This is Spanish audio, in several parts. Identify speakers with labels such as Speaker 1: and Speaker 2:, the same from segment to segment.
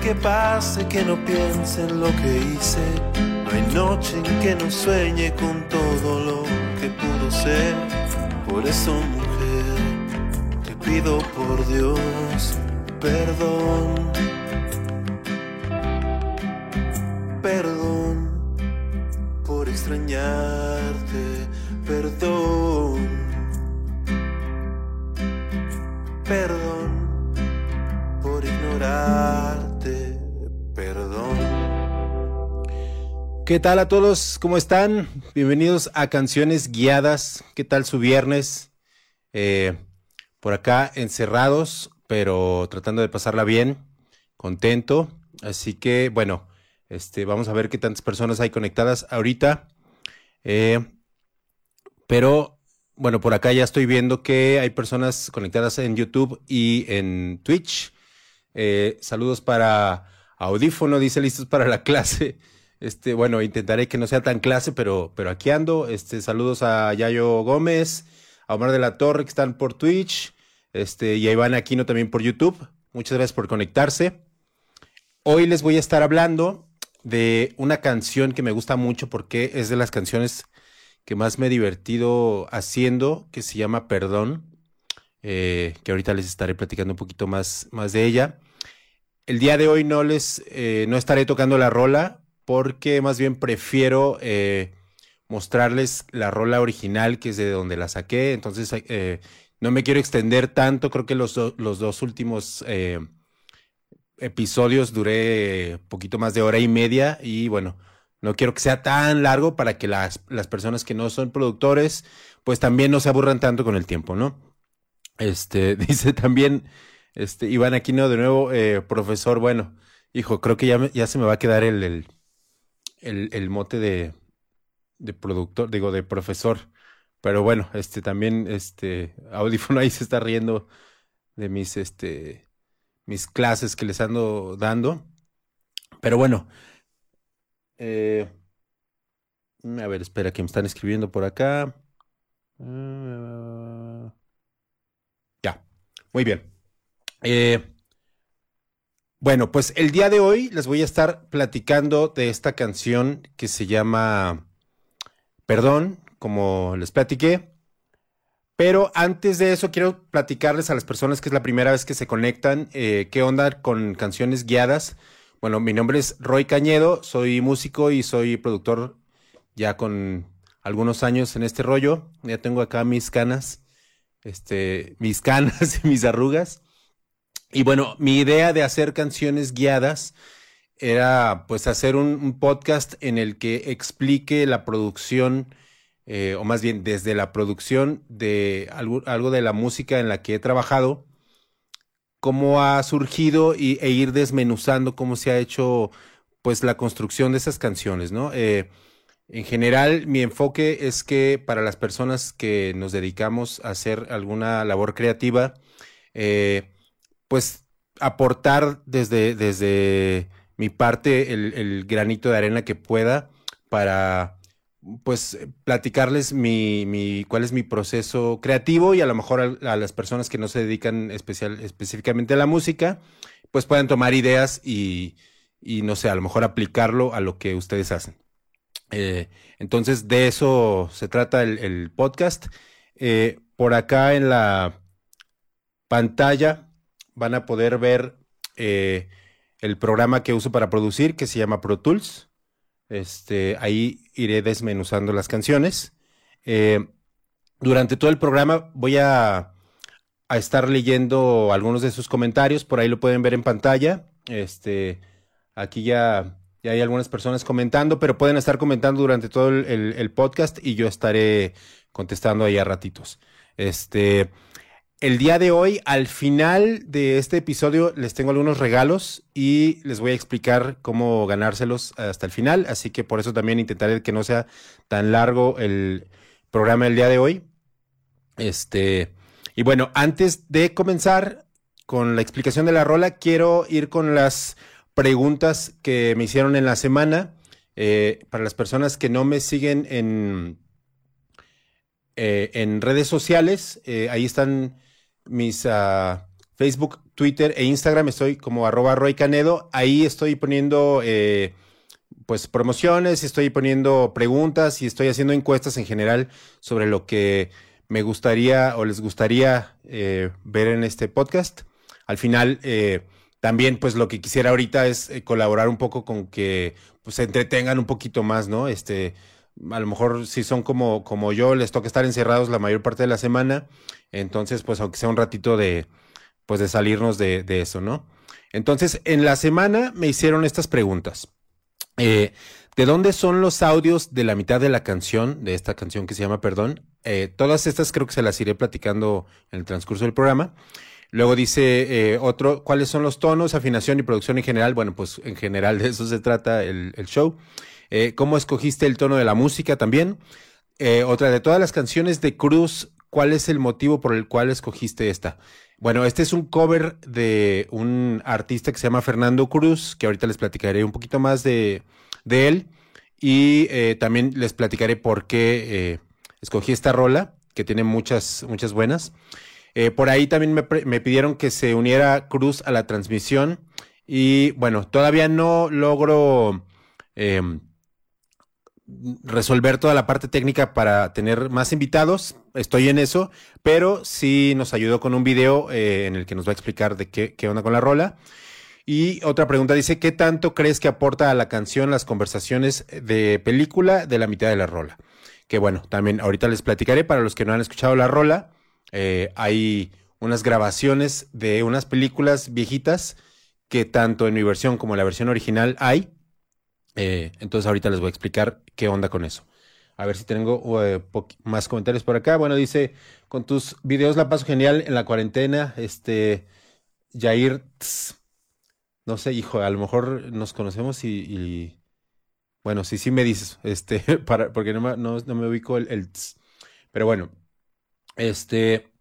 Speaker 1: que pase, que no piense en lo que hice. No hay noche en que no sueñe con todo lo que pudo ser. Por eso, mujer, te pido por Dios. Perdón
Speaker 2: ¿Qué tal a todos? ¿Cómo están? Bienvenidos a Canciones Guiadas. ¿Qué tal su viernes? Eh, por acá encerrados, pero tratando de pasarla bien, contento. Así que, bueno, este, vamos a ver qué tantas personas hay conectadas ahorita. Eh, pero, bueno, por acá ya estoy viendo que hay personas conectadas en YouTube y en Twitch. Eh, saludos para Audífono, dice listos para la clase. Este, bueno, intentaré que no sea tan clase, pero, pero aquí ando. Este, saludos a Yayo Gómez, a Omar de la Torre que están por Twitch, este, y a Iván Aquino también por YouTube. Muchas gracias por conectarse. Hoy les voy a estar hablando de una canción que me gusta mucho porque es de las canciones que más me he divertido haciendo, que se llama Perdón, eh, que ahorita les estaré platicando un poquito más, más de ella. El día de hoy no les eh, no estaré tocando la rola porque más bien prefiero eh, mostrarles la rola original que es de donde la saqué. Entonces eh, no me quiero extender tanto. Creo que los, do- los dos últimos eh, episodios duré poquito más de hora y media y bueno, no quiero que sea tan largo para que las, las personas que no son productores pues también no se aburran tanto con el tiempo, ¿no? Este, dice también, este, Iván Aquino de nuevo, eh, profesor, bueno, hijo, creo que ya, ya se me va a quedar el, el, el mote de, de productor, digo, de profesor. Pero bueno, este también, este, audífono ahí se está riendo de mis, este, mis clases que les ando dando. Pero bueno, eh, a ver, espera que me están escribiendo por acá. Ah, Ya, muy bien. Eh, bueno, pues el día de hoy les voy a estar platicando de esta canción que se llama Perdón, como les platiqué. Pero antes de eso, quiero platicarles a las personas que es la primera vez que se conectan, eh, qué onda con canciones guiadas. Bueno, mi nombre es Roy Cañedo, soy músico y soy productor ya con algunos años en este rollo. Ya tengo acá mis canas, este, mis canas y mis arrugas. Y bueno, mi idea de hacer canciones guiadas era pues hacer un, podcast en el que explique la producción, eh, o más bien desde la producción de algo, algo de la música en la que he trabajado, cómo ha surgido y, e ir desmenuzando cómo se ha hecho pues la construcción de esas canciones, ¿no? Eh, en general, mi enfoque es que para las personas que nos dedicamos a hacer alguna labor creativa, eh, pues aportar desde, desde mi parte el, granito de arena que pueda para pues platicarles mi, mi, cuál es mi proceso creativo y a lo mejor a, las personas que no se dedican especial, específicamente a la música, pues puedan tomar ideas y, y no sé, a lo mejor aplicarlo a lo que ustedes hacen. Eh, entonces, de eso se trata el, el podcast. Eh, por acá en la pantalla van a poder ver eh, el programa que uso para producir, que se llama Pro Tools. Este, ahí iré desmenuzando las canciones. Eh, durante todo el programa voy a, a estar leyendo algunos de sus comentarios. Por ahí lo pueden ver en pantalla. Este, aquí ya, ya hay algunas personas comentando, pero pueden estar comentando durante todo el, el- podcast y yo estaré contestando ahí a ratitos. Este, el día de hoy, al final de este episodio, les tengo algunos regalos y les voy a explicar cómo ganárselos hasta el final. Así que por eso también intentaré que no sea tan largo el programa del día de hoy. Este, y bueno, antes de comenzar con la explicación de la rola, quiero ir con las preguntas que me hicieron en la semana. Eh, para las personas que no me siguen en, eh, en redes sociales, eh, ahí están mis ah, Facebook, Twitter e Instagram estoy como arroba Roy Canedo. Ahí estoy poniendo eh, pues promociones, estoy poniendo preguntas y estoy haciendo encuestas en general sobre lo que me gustaría o les gustaría eh, ver en este podcast. Al final, eh, también pues lo que quisiera ahorita es eh, colaborar un poco con que pues se entretengan un poquito más, ¿no? Este, a lo mejor si son como, como yo, les toca estar encerrados la mayor parte de la semana, entonces pues aunque sea un ratito de, pues de salirnos de, de eso, ¿no? Entonces, en la semana me hicieron estas preguntas. Eh, ¿De dónde son los audios de la mitad de la canción, de esta canción que se llama Perdón? Eh, todas estas creo que se las iré platicando en el transcurso del programa. Luego dice eh, otro, ¿cuáles son los tonos, afinación y producción en general? Bueno, pues en general de eso se trata el, el show. Eh, ¿Cómo escogiste el tono de la música también? Eh, otra, de todas las canciones de Cruz, ¿cuál es el motivo por el cual escogiste esta? Bueno, este es un cover de un artista que se llama Fernando Cruz, que ahorita les platicaré un poquito más de, él. Y eh, también les platicaré por qué escogí esta rola, que tiene muchas, muchas buenas. Por ahí también me, me, pidieron que se uniera Cruz a la transmisión. Y bueno, todavía no logro em, resolver toda la parte técnica para tener más invitados. Estoy en eso, pero sí nos ayudó con un video eh, en el que nos va a explicar de qué, qué onda con la rola. Y otra pregunta dice, ¿qué tanto crees que aporta a la canción las conversaciones de película de la mitad de la rola? Que bueno, también ahorita les platicaré para los que no han escuchado la rola. Eh, hay unas grabaciones de unas películas viejitas que tanto en mi versión como en la versión original hay. Eh, entonces ahorita les voy a explicar qué onda con eso. A ver si tengo eh, más comentarios por acá. Bueno, dice, con tus videos la paso genial en la cuarentena. Este, Jair, tss, no sé, hijo, a lo mejor nos conocemos y, bueno, sí, sí me dices, este, para, porque no me, no, no me ubico el, el. Pero bueno, este,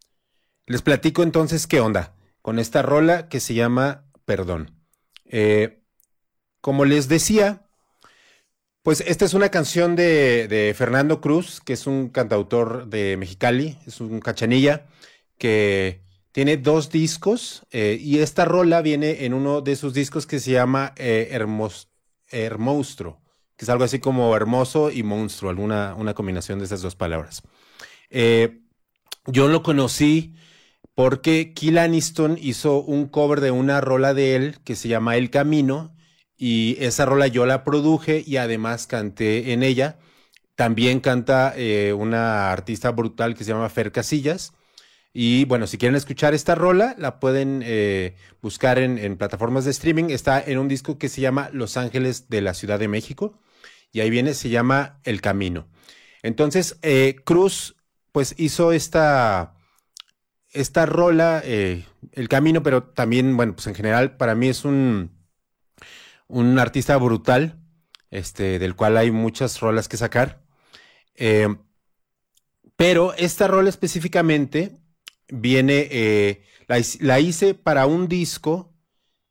Speaker 2: les platico entonces qué onda con esta rola que se llama Perdón. Eh, como les decía, pues esta es una canción de, Fernando Cruz, que es un cantautor de Mexicali, es un cachanilla que tiene dos discos eh, y esta rola viene en uno de sus discos que se llama eh, Hermos, Hermonstro, que es algo así como hermoso y monstruo, alguna una combinación de esas dos palabras. Eh, yo lo conocí porque Kill Aniston hizo un cover de una rola de él que se llama El Camino y esa rola yo la produje y además canté en ella. También canta eh, una artista brutal que se llama Fer Casillas. Y bueno, si quieren escuchar esta rola, la pueden eh, buscar en, en, plataformas de streaming. Está en un disco que se llama Los Ángeles de la Ciudad de México. Y ahí viene, se llama El Camino. Entonces, eh, Cruz pues hizo esta, esta rola, El Camino, pero también, bueno, pues en general para mí es un un artista brutal, este, del cual hay muchas rolas que sacar. Eh, pero esta rola específicamente viene, eh, la, hice para un disco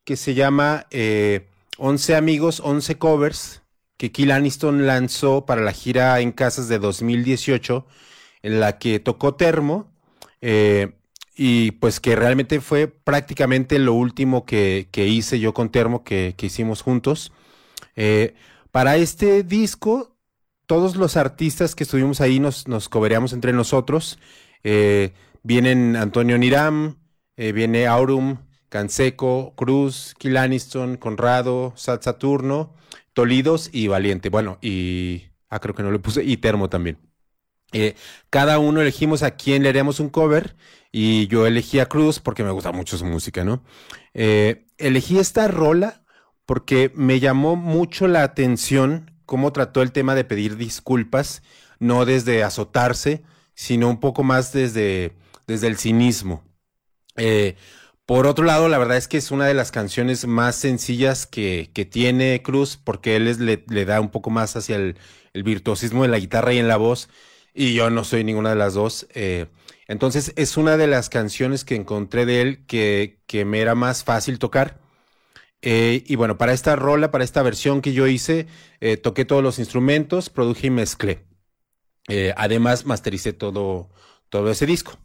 Speaker 2: que se llama eh, 11 Amigos, 11 Covers, que Kill Aniston lanzó para la gira en casas de 2018, en la que tocó Termo. Eh, y pues que realmente fue prácticamente lo último que, que hice yo con Termo, que, que hicimos juntos. Eh, para este disco, todos los artistas que estuvimos ahí nos, nos cobereamos entre nosotros. Eh, vienen Antonio Niram, eh, viene Aurum, Canseco, Cruz, Kilaniston, Conrado, Sat Saturno, Tolidos y Valiente. Bueno, y... Ah, creo que no le puse. Y Termo también. Eh, cada uno elegimos a quién le haríamos un cover y yo elegí a Cruz porque me gusta mucho su música, ¿no? Eh, elegí esta rola porque me llamó mucho la atención cómo trató el tema de pedir disculpas, no desde azotarse, sino un poco más desde, desde el cinismo. Eh, por otro lado, la verdad es que es una de las canciones más sencillas que, que tiene Cruz, porque él le, da un poco más hacia el, el virtuosismo de la guitarra y en la voz y yo no soy ninguna de las dos. Eh, entonces es una de las canciones que encontré de él que, que me era más fácil tocar. Eh, y bueno, para esta rola, para esta versión que yo hice, eh, toqué todos los instrumentos, produje y mezclé. Además, mastericé todo, todo ese disco.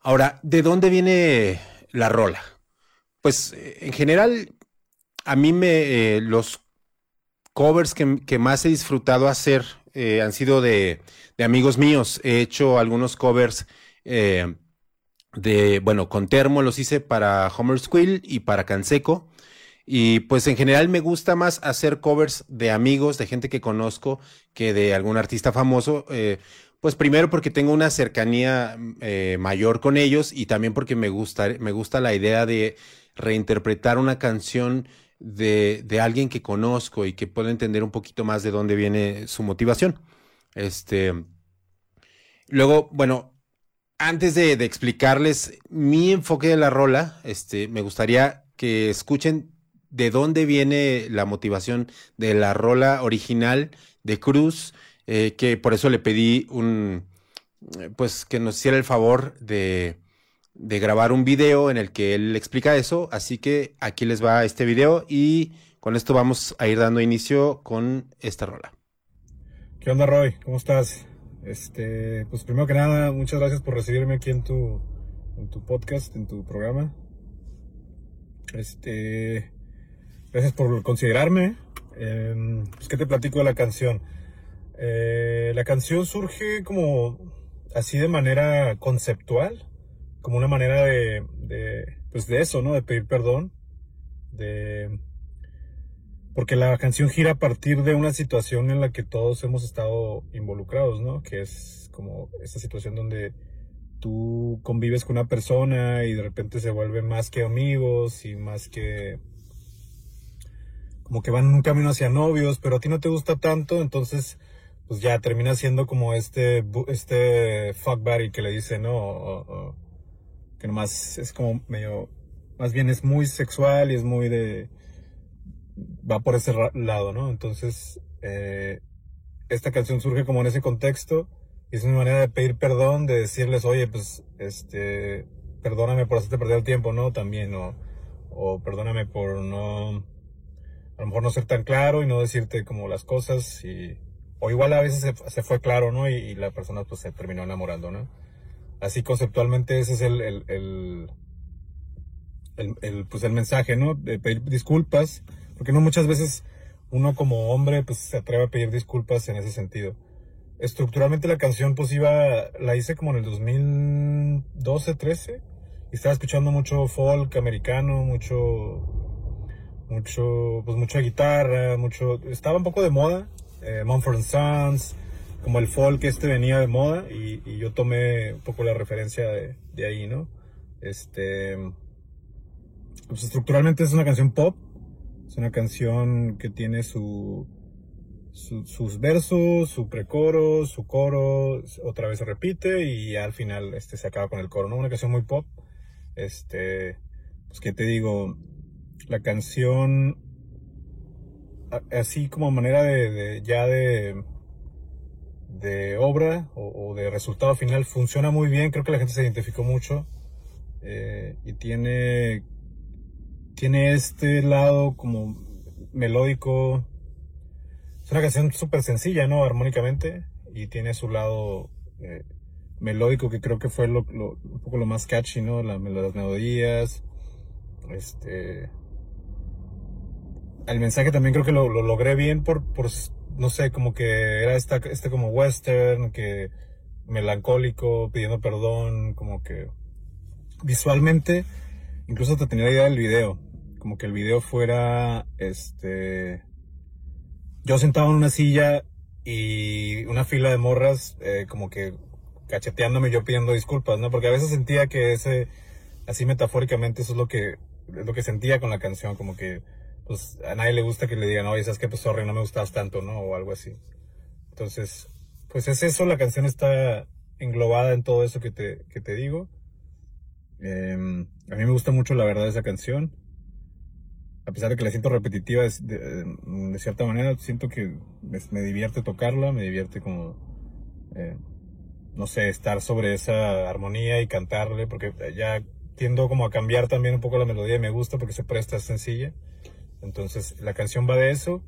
Speaker 2: Ahora, ¿de dónde viene la rola. Pues en general, a mí me los covers que, más he disfrutado hacer han sido de, amigos míos. He hecho algunos covers de, bueno, con Termo los hice para Homer Squill y para Canseco. Y pues en general me gusta más hacer covers de amigos, de gente que conozco, que de algún artista famoso. Eh, pues primero porque tengo una cercanía eh, mayor con ellos y también porque me gusta, me gusta la idea de reinterpretar una canción de, de alguien que conozco y que puedo entender un poquito más de dónde viene su motivación. Este. Luego, bueno, antes de, explicarles mi enfoque de la rola, este, me gustaría que escuchen de dónde viene la motivación de la rola original de Cruz, eh, que por eso le pedí un, pues que nos hiciera el favor de, de grabar un video en el que él explica eso. Así que aquí les va este video y con esto vamos a ir dando inicio con esta rola.
Speaker 3: ¿Qué onda, Roy? ¿Cómo estás? Este, pues primero que nada, muchas gracias por recibirme aquí en tu, en tu podcast, en tu programa. Este, gracias por considerarme. Em, pues, ¿qué te platico de la canción? Eh, la canción surge como así de manera conceptual, como una manera de, de, pues de eso, ¿no? De pedir perdón, de porque la canción gira a partir de una situación en la que todos hemos estado involucrados, ¿no? Que es como esta situación donde tú convives con una persona y de repente se vuelven más que amigos y más que como que van en un camino hacia novios, pero a ti no te gusta tanto, entonces pues ya termina siendo como este este fuck buddy que le dice, no, que nomás es como medio más bien es muy sexual y es muy de va por ese lado, ¿no? Entonces, eh, esta canción surge como en ese contexto y es una manera de pedir perdón, de decirles, oye, pues, este, perdóname por hacerte perder el tiempo, ¿no? También, o, o perdóname por no, a lo mejor no ser tan claro y no decirte como las cosas y, o igual a veces se, fue claro, ¿no? Y, la persona pues se terminó enamorando, ¿no? Así conceptualmente ese es el, el, el, pues el mensaje, ¿no? De pedir disculpas porque no muchas veces uno como hombre pues se atreve a pedir disculpas en ese sentido. Estructuralmente la canción pues la hice como en el 2012, 13 y estaba escuchando mucho folk americano, mucho, mucho, pues mucha guitarra, mucho, estaba un poco de moda, eh, Mumford Sons, como el folk este venía de moda y, y yo tomé un poco la referencia de, de ahí, ¿no? Este, pues estructuralmente es una canción pop, es una canción que tiene su, sus versos, su precoro, su coro, otra vez se repite y al final este, se acaba con el coro, ¿no? Una canción muy pop. Este, pues que te digo, la canción, así como manera de, ya de, de obra o, de resultado final, funciona muy bien. Creo que la gente se identificó mucho eh, y tiene tiene este lado como melódico. Es una canción súper sencilla, ¿no? Armónicamente. Y tiene su lado eh, melódico que creo que fue un poco lo más catchy, ¿no? las melodías. Este. El mensaje también creo que lo, logré bien por, no sé, como que era esta, este como western, que melancólico, pidiendo perdón, como que visualmente, incluso te tenía la idea del video como que el video fuera, este, yo sentado en una silla y una fila de morras, eh, como que cacheteándome yo pidiendo disculpas, ¿no? Porque a veces sentía que ese, así metafóricamente, eso es lo que, es lo que sentía con la canción, como que, pues, a nadie le gusta que le digan, oye, sabes que, pues, sorry, no me gustabas tanto, ¿no? O algo así. Entonces, pues es eso, la canción está englobada en todo eso que te, que te digo. Em, a mí me gusta mucho la verdad esa canción a pesar de que la siento repetitiva de, cierta manera, siento que me, divierte tocarla, me divierte como, eh, no sé, estar sobre esa armonía y cantarle, porque ya tiendo como a cambiar también un poco la melodía y me gusta porque se presta sencilla. Entonces, la canción va de eso.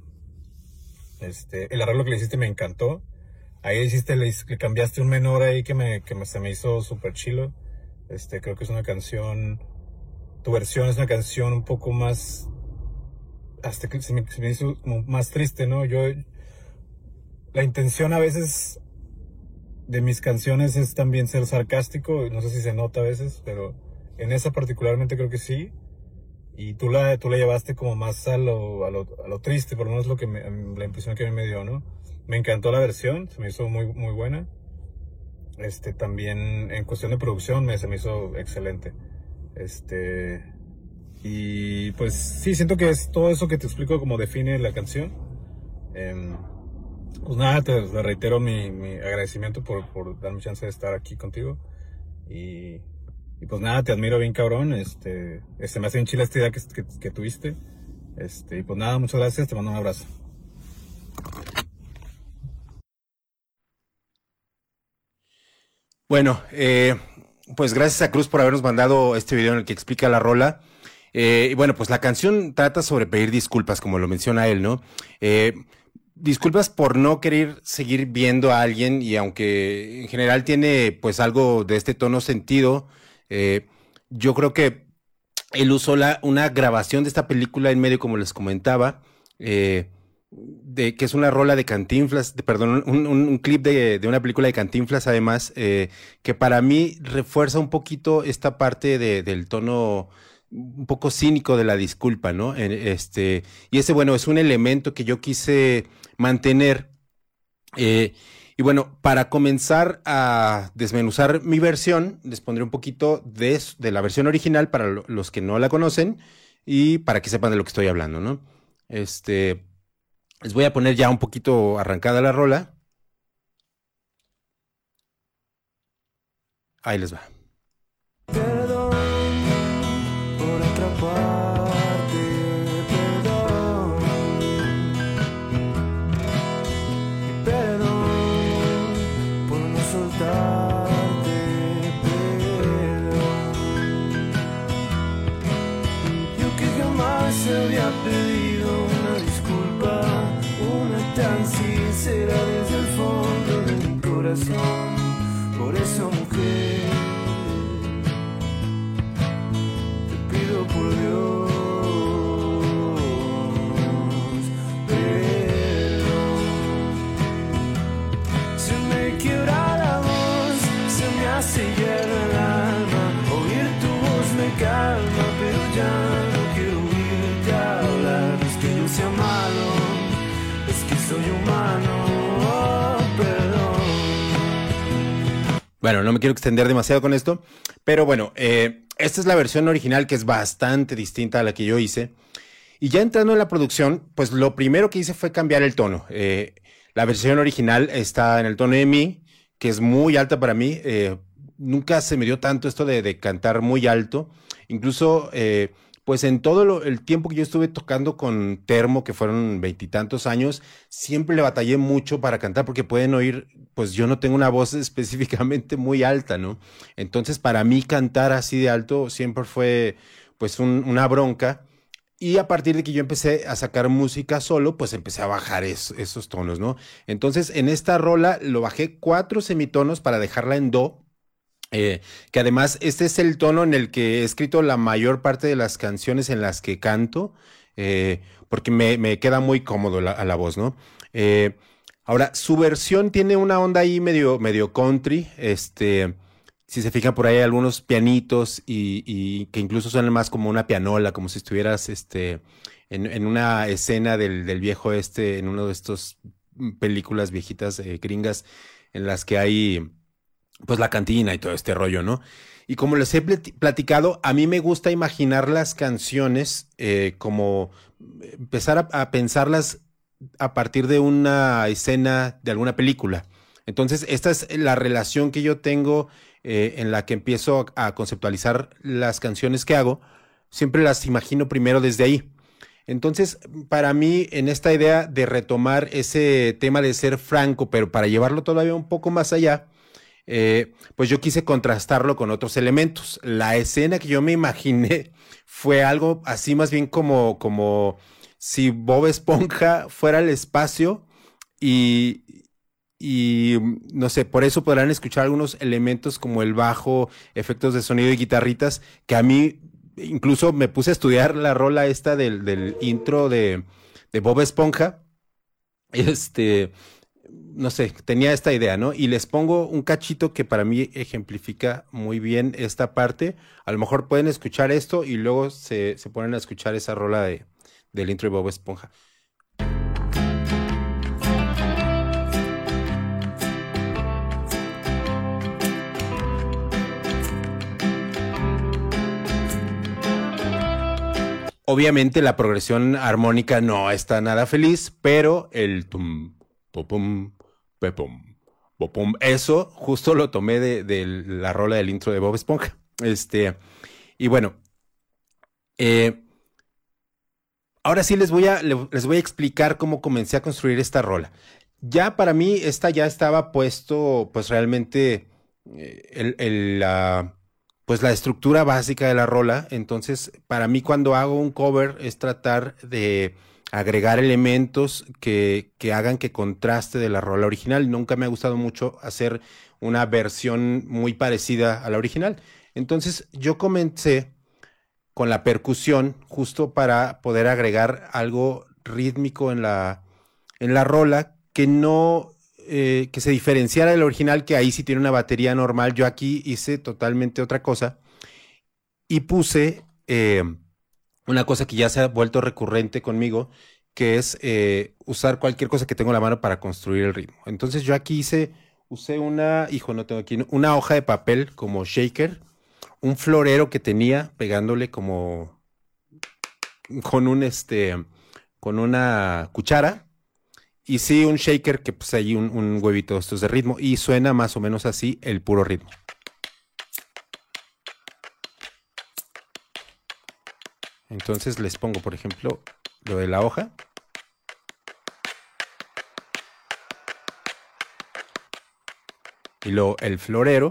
Speaker 3: Este, el arreglo que le hiciste me encantó. Ahí hiciste, le, cambiaste un menor ahí que me, que me, se me hizo súper chilo. Este, creo que es una canción tu versión es una canción un poco más, hasta que se me, hizo más triste, ¿no? Yo, la intención a veces de mis canciones es también ser sarcástico, no sé si se nota a veces, pero en esa particularmente creo que sí. Y tú la, tú la llevaste como más a lo, a lo, a lo triste, por lo menos lo que me, la impresión que a mí me dio, ¿no? Me encantó la versión, se me hizo muy, muy buena. Este, también en cuestión de producción me, se me hizo excelente. Este, y pues sí, siento que es todo eso que te explico como define la canción. Eh, pues nada, te, te reitero mi, mi agradecimiento por, por, darme chance de estar aquí contigo. Y, y, pues nada, te admiro bien cabrón. Este, este me hace en chile esta idea que tuviste. Este, y pues nada, muchas gracias, te mando un abrazo.
Speaker 2: Bueno, eh, pues gracias a Cruz por habernos mandado este video en el que explica la rola. Eh, y bueno, pues la canción trata sobre pedir disculpas, como lo menciona él, ¿no? Eh, disculpas por no querer seguir viendo a alguien y aunque en general tiene pues algo de este tono sentido, eh, yo creo que él usó la, una grabación de esta película en medio, como les comentaba, eh, de, que es una rola de Cantinflas, perdón, un, clip de, de, una película de Cantinflas, además, eh, que para mí refuerza un poquito esta parte de, del tono un poco cínico de la disculpa, ¿no? Este, y ese, bueno, es un elemento que yo quise mantener. Y bueno, para comenzar a desmenuzar mi versión, les pondré un poquito de, la versión original para los que no la conocen y para que sepan de lo que estoy hablando, ¿no? Este, les voy a poner ya un poquito arrancada la rola. Ahí les va. Bueno, no me quiero extender demasiado con esto, pero bueno, eh, esta es la versión original que es bastante distinta a la que yo hice. Y ya entrando en la producción, pues lo primero que hice fue cambiar el tono. Eh, la versión original está en el tono de mi, que es muy alta para mí. Eh, nunca se me dio tanto esto de, cantar muy alto. Incluso, pues en todo el tiempo que yo estuve tocando con Termo, que fueron veintitantos años, siempre le batallé mucho para cantar porque pueden oír, pues yo no tengo una voz específicamente muy alta, ¿no? Entonces, para mí cantar así de alto siempre fue, pues, un, una bronca. Y a partir de que yo empecé a sacar música solo, pues empecé a bajar es, esos tonos, ¿no? Entonces, en esta rola lo bajé cuatro semitonos para dejarla en do. Eh, que además este es el tono en el que he escrito la mayor parte de las canciones en las que canto, eh, porque me, me, queda muy cómodo a la voz, ¿no? Eh, ahora, su versión tiene una onda ahí medio, medio country, este si se fijan por ahí hay algunos pianitos y, y, que incluso suenan más como una pianola, como si estuvieras este, en, en una escena del, del, viejo este, en uno de estos películas viejitas eh, gringas en las que hay pues la cantina y todo este rollo, ¿no? Y como les he platicado, a mí me gusta imaginar las canciones eh, como empezar a, a pensarlas a partir de una escena de alguna película. Entonces, esta es la relación que yo tengo eh, en la que empiezo a conceptualizar las canciones que hago, siempre las imagino primero desde ahí. Entonces, para mí, en esta idea de retomar ese tema de ser franco, pero para llevarlo todavía un poco más allá, eh, pues yo quise contrastarlo con otros elementos. La escena que yo me imaginé fue algo así más bien como, como si Bob Esponja fuera al espacio y, y no sé, por eso podrán escuchar algunos elementos como el bajo, efectos de sonido y guitarritas que a mí incluso me puse a estudiar la rola esta del, del intro de, de Bob Esponja. Este, no sé, tenía esta idea, ¿no? Y les pongo un cachito que para mí ejemplifica muy bien esta parte. A lo mejor pueden escuchar esto y luego se, se ponen a escuchar esa rola de, del intro de Bob Esponja. Obviamente la progresión armónica no está nada feliz, pero el tum, popum, pepum, popum, eso justo lo tomé de, la rola del intro de Bob Esponja. Este, y bueno, eh, ahora sí les voy, a, les voy a explicar cómo comencé a construir esta rola. Ya para mí, esta ya estaba puesto, pues realmente, eh, el, la pues la estructura básica de la rola. Entonces, para mí cuando hago un cover es tratar de agregar elementos que, que, hagan que contraste de la rola original. Nunca me ha gustado mucho hacer una versión muy parecida a la original. Entonces, yo comencé con la percusión justo para poder agregar algo rítmico en la, en la rola que no eh, que se diferenciara del original, que ahí sí tiene una batería normal. Yo aquí hice totalmente otra cosa y puse eh, una cosa que ya se ha vuelto recurrente conmigo, que es eh, usar cualquier cosa que tengo en la mano para construir el ritmo. Entonces yo aquí hice, usé una, hijo, no tengo aquí, una hoja de papel como shaker, un florero que tenía pegándole como con un este, con una cuchara y sí, un shaker que pues hay un, huevito estos de ritmo y suena más o menos así el puro ritmo. Entonces les pongo, por ejemplo, lo de la hoja. Y luego el florero.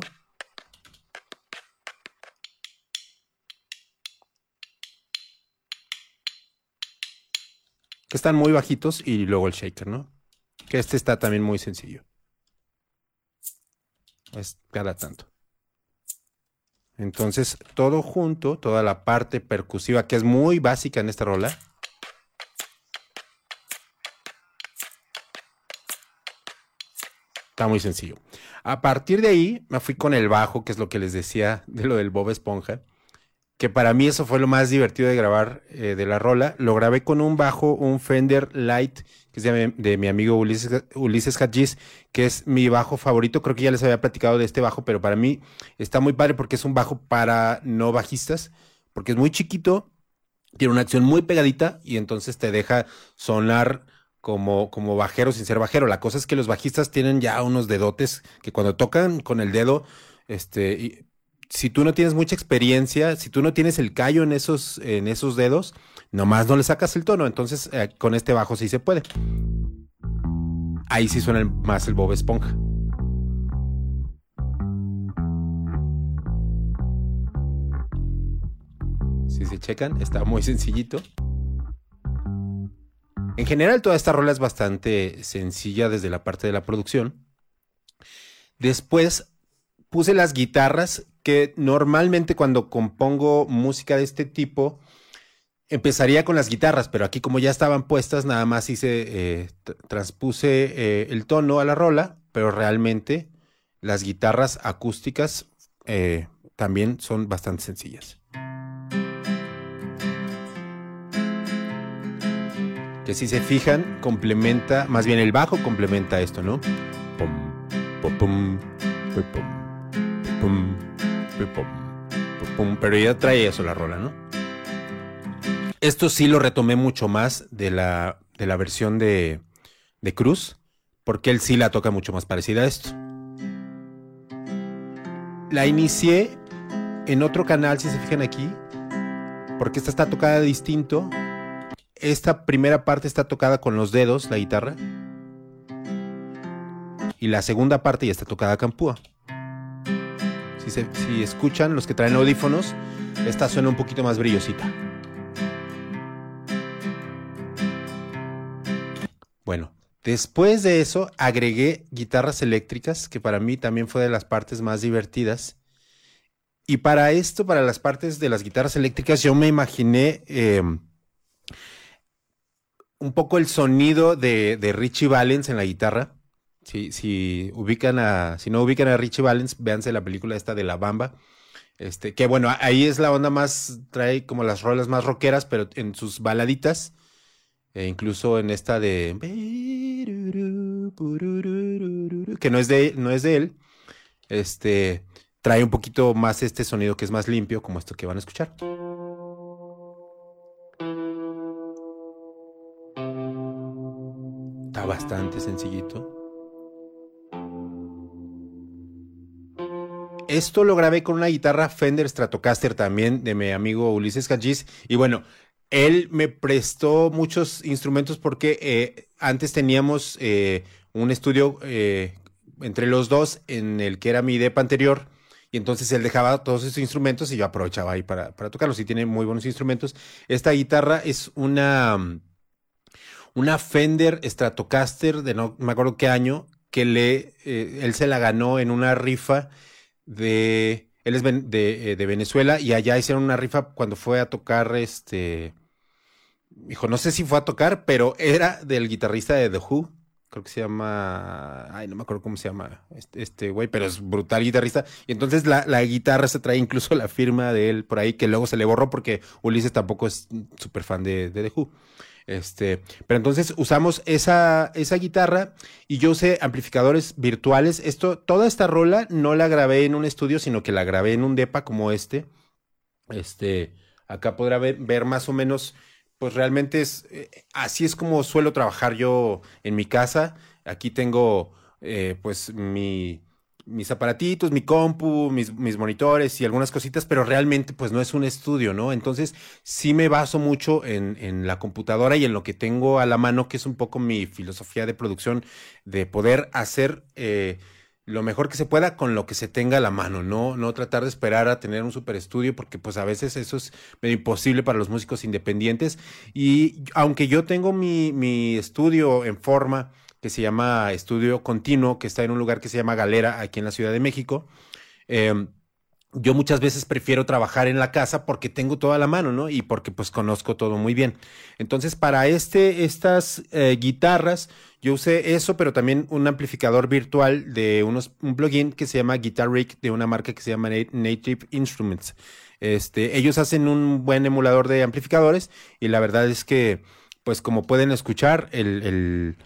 Speaker 2: que están muy bajitos y luego el shaker, ¿no? Que este está también muy sencillo. Es cada tanto. Entonces, todo junto, toda la parte percusiva que es muy básica en esta rola. Está muy sencillo. A partir de ahí me fui con el bajo, que es lo que les decía de lo del Bob Esponja que para mí eso fue lo más divertido de grabar eh, de la rola. Lo grabé con un bajo, un Fender Light, de mi amigo Ulises, Ulises que es mi bajo favorito. Creo que ya les había platicado de este bajo, pero para mí está muy padre porque es un bajo para no bajistas, porque es muy chiquito, tiene una acción muy pegadita y entonces te deja sonar como, como bajero sin ser bajero. La cosa es que los bajistas tienen ya unos dedotes que cuando tocan con el dedo, este, si tú no tienes mucha experiencia, si tú no tienes el callo en esos, en esos dedos, nomás no le sacas el tono. Entonces, eh, con este bajo sí se puede. Ahí sí suena más el Bob Esponja. Si se checan, está muy sencillito. En general, toda esta rola es bastante sencilla desde la parte de la producción. Después puse las guitarras que normalmente cuando compongo música de este tipo, empezaría con las guitarras, pero aquí como ya estaban puestas, nada más hice, eh, transpuse eh, el tono a la rola, pero realmente las guitarras acústicas eh, también son bastante sencillas. Que si se fijan, complementa, más bien el bajo complementa esto, ¿no? Pum, pum, pum, pum, pum, pum pero ya trae eso la rola, ¿no? Esto sí lo retomé mucho más de la, de la versión de, de Cruz, porque él sí la toca mucho más parecida a esto. La inicié en otro canal, si se fijan aquí, porque esta está tocada distinto. Esta primera parte está tocada con los dedos, la guitarra. Y la segunda parte ya está tocada a campúa. Si, escuchan los que traen audífonos, esta suena un poquito más brillosita. Bueno, después de eso agregué guitarras eléctricas, que para mí también fue de las partes más divertidas. y para esto, para las partes de las guitarras eléctricas, yo me imaginé eh, un poco el sonido de, de Richie Valens en la guitarra. Si, si ubican a, si no ubican a Richie Valens, véanse la película esta de La Bamba. Este, que bueno, ahí es la onda más, trae como las rolas más rockeras, pero en sus baladitas, e incluso en esta de que no es de, no es de él, este, trae un poquito más este sonido que es más limpio, como esto que van a escuchar. Está bastante sencillito. Esto lo grabé con una guitarra Fender Stratocaster también de mi amigo Ulises Cachis. Y bueno, él me prestó muchos instrumentos porque eh, antes teníamos eh, un estudio eh, entre los dos en el que era mi depa anterior. Y entonces él dejaba todos esos instrumentos y yo aprovechaba ahí para, para tocarlos. Y tiene muy buenos instrumentos. Esta guitarra es una, una Fender Stratocaster de no me acuerdo qué año, que le, él se la ganó en una rifa de. Él es de, de, Venezuela y allá hicieron una rifa cuando fue a tocar este. Hijo, no sé si fue a tocar, pero era del guitarrista de The Who. Creo que se llama. Ay, no me acuerdo cómo se llama este güey, pero es brutal guitarrista. Y entonces la, la, guitarra se trae incluso la firma de él por ahí, que luego se le borró porque Ulises tampoco es súper fan de, de The Who. Este, pero entonces usamos esa, esa guitarra y yo usé amplificadores virtuales. Esto, toda esta rola no la grabé en un estudio, sino que la grabé en un depa como este. Este, acá podrá ver, más o menos, pues realmente es, eh, así es como suelo trabajar yo en mi casa. Aquí tengo, eh, pues, mi, mis aparatitos, mi compu, mis, monitores y algunas cositas, pero realmente pues no es un estudio, ¿no? Entonces sí me baso mucho en, la computadora y en lo que tengo a la mano, que es un poco mi filosofía de producción, de poder hacer eh, lo mejor que se pueda con lo que se tenga a la mano, ¿no? No tratar de esperar a tener un super estudio, porque pues a veces eso es medio imposible para los músicos independientes. Y aunque yo tengo mi estudio en forma, que se llama Estudio Continuo, que está en un lugar que se llama Galera, aquí en la Ciudad de México. Eh, yo muchas veces prefiero trabajar en la casa porque tengo toda la mano, ¿no? Y porque pues conozco todo muy bien. Entonces, para este, estas eh, guitarras, yo usé eso, pero también un amplificador virtual de unos, un plugin que se llama Guitar Rig de una marca que se llama Native Instruments. Este, ellos hacen un buen emulador de amplificadores y la verdad es que, pues como pueden escuchar, el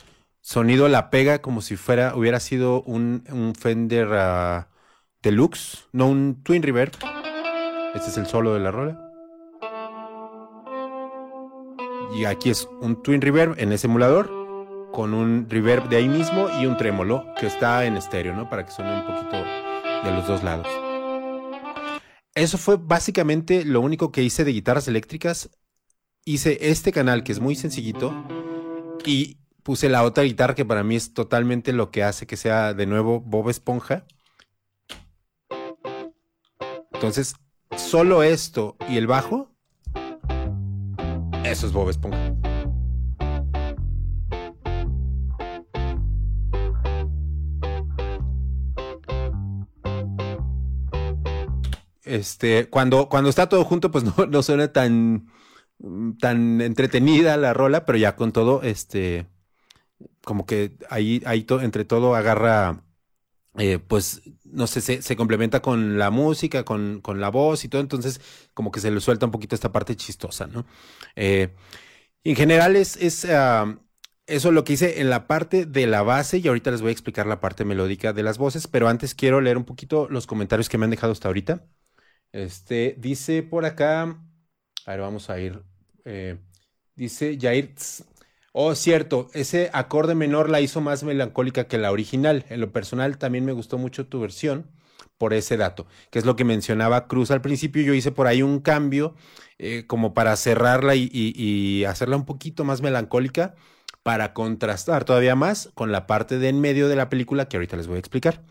Speaker 2: sonido la pega como si fuera, hubiera sido un, un Fender uh, Deluxe, no un Twin Reverb. Este es el solo de la rola. Y aquí es un Twin Reverb en ese emulador con un reverb de ahí mismo y un trémolo que está en estéreo, ¿no? Para que suene un poquito de los dos lados. Eso fue básicamente lo único que hice de guitarras eléctricas. Hice este canal que es muy sencillito y puse la otra guitarra que para mí es totalmente lo que hace que sea de nuevo Bob Esponja. Entonces, solo esto y el bajo, eso es Bob Esponja. Este, cuando, cuando está todo junto, pues no, no suena tan, tan entretenida la rola, pero ya con todo, este, como que ahí, ahí entre todo agarra, eh, pues, no sé, se, complementa con la música, con, con, la voz y todo, entonces como que se le suelta un poquito esta parte chistosa, ¿no? Eh, en general es, es uh, eso lo que hice en la parte de la base y ahorita les voy a explicar la parte melódica de las voces, pero antes quiero leer un poquito los comentarios que me han dejado hasta ahorita. Este, dice por acá, a ver, vamos a ir. Eh, dice Jair Oh, cierto, ese acorde menor la hizo más melancólica que la original. En lo personal también me gustó mucho tu versión por ese dato, que es lo que mencionaba Cruz al principio. Yo hice por ahí un cambio eh, como para cerrarla y, y, y, hacerla un poquito más melancólica para contrastar todavía más con la parte de en medio de la película que ahorita les voy a explicar.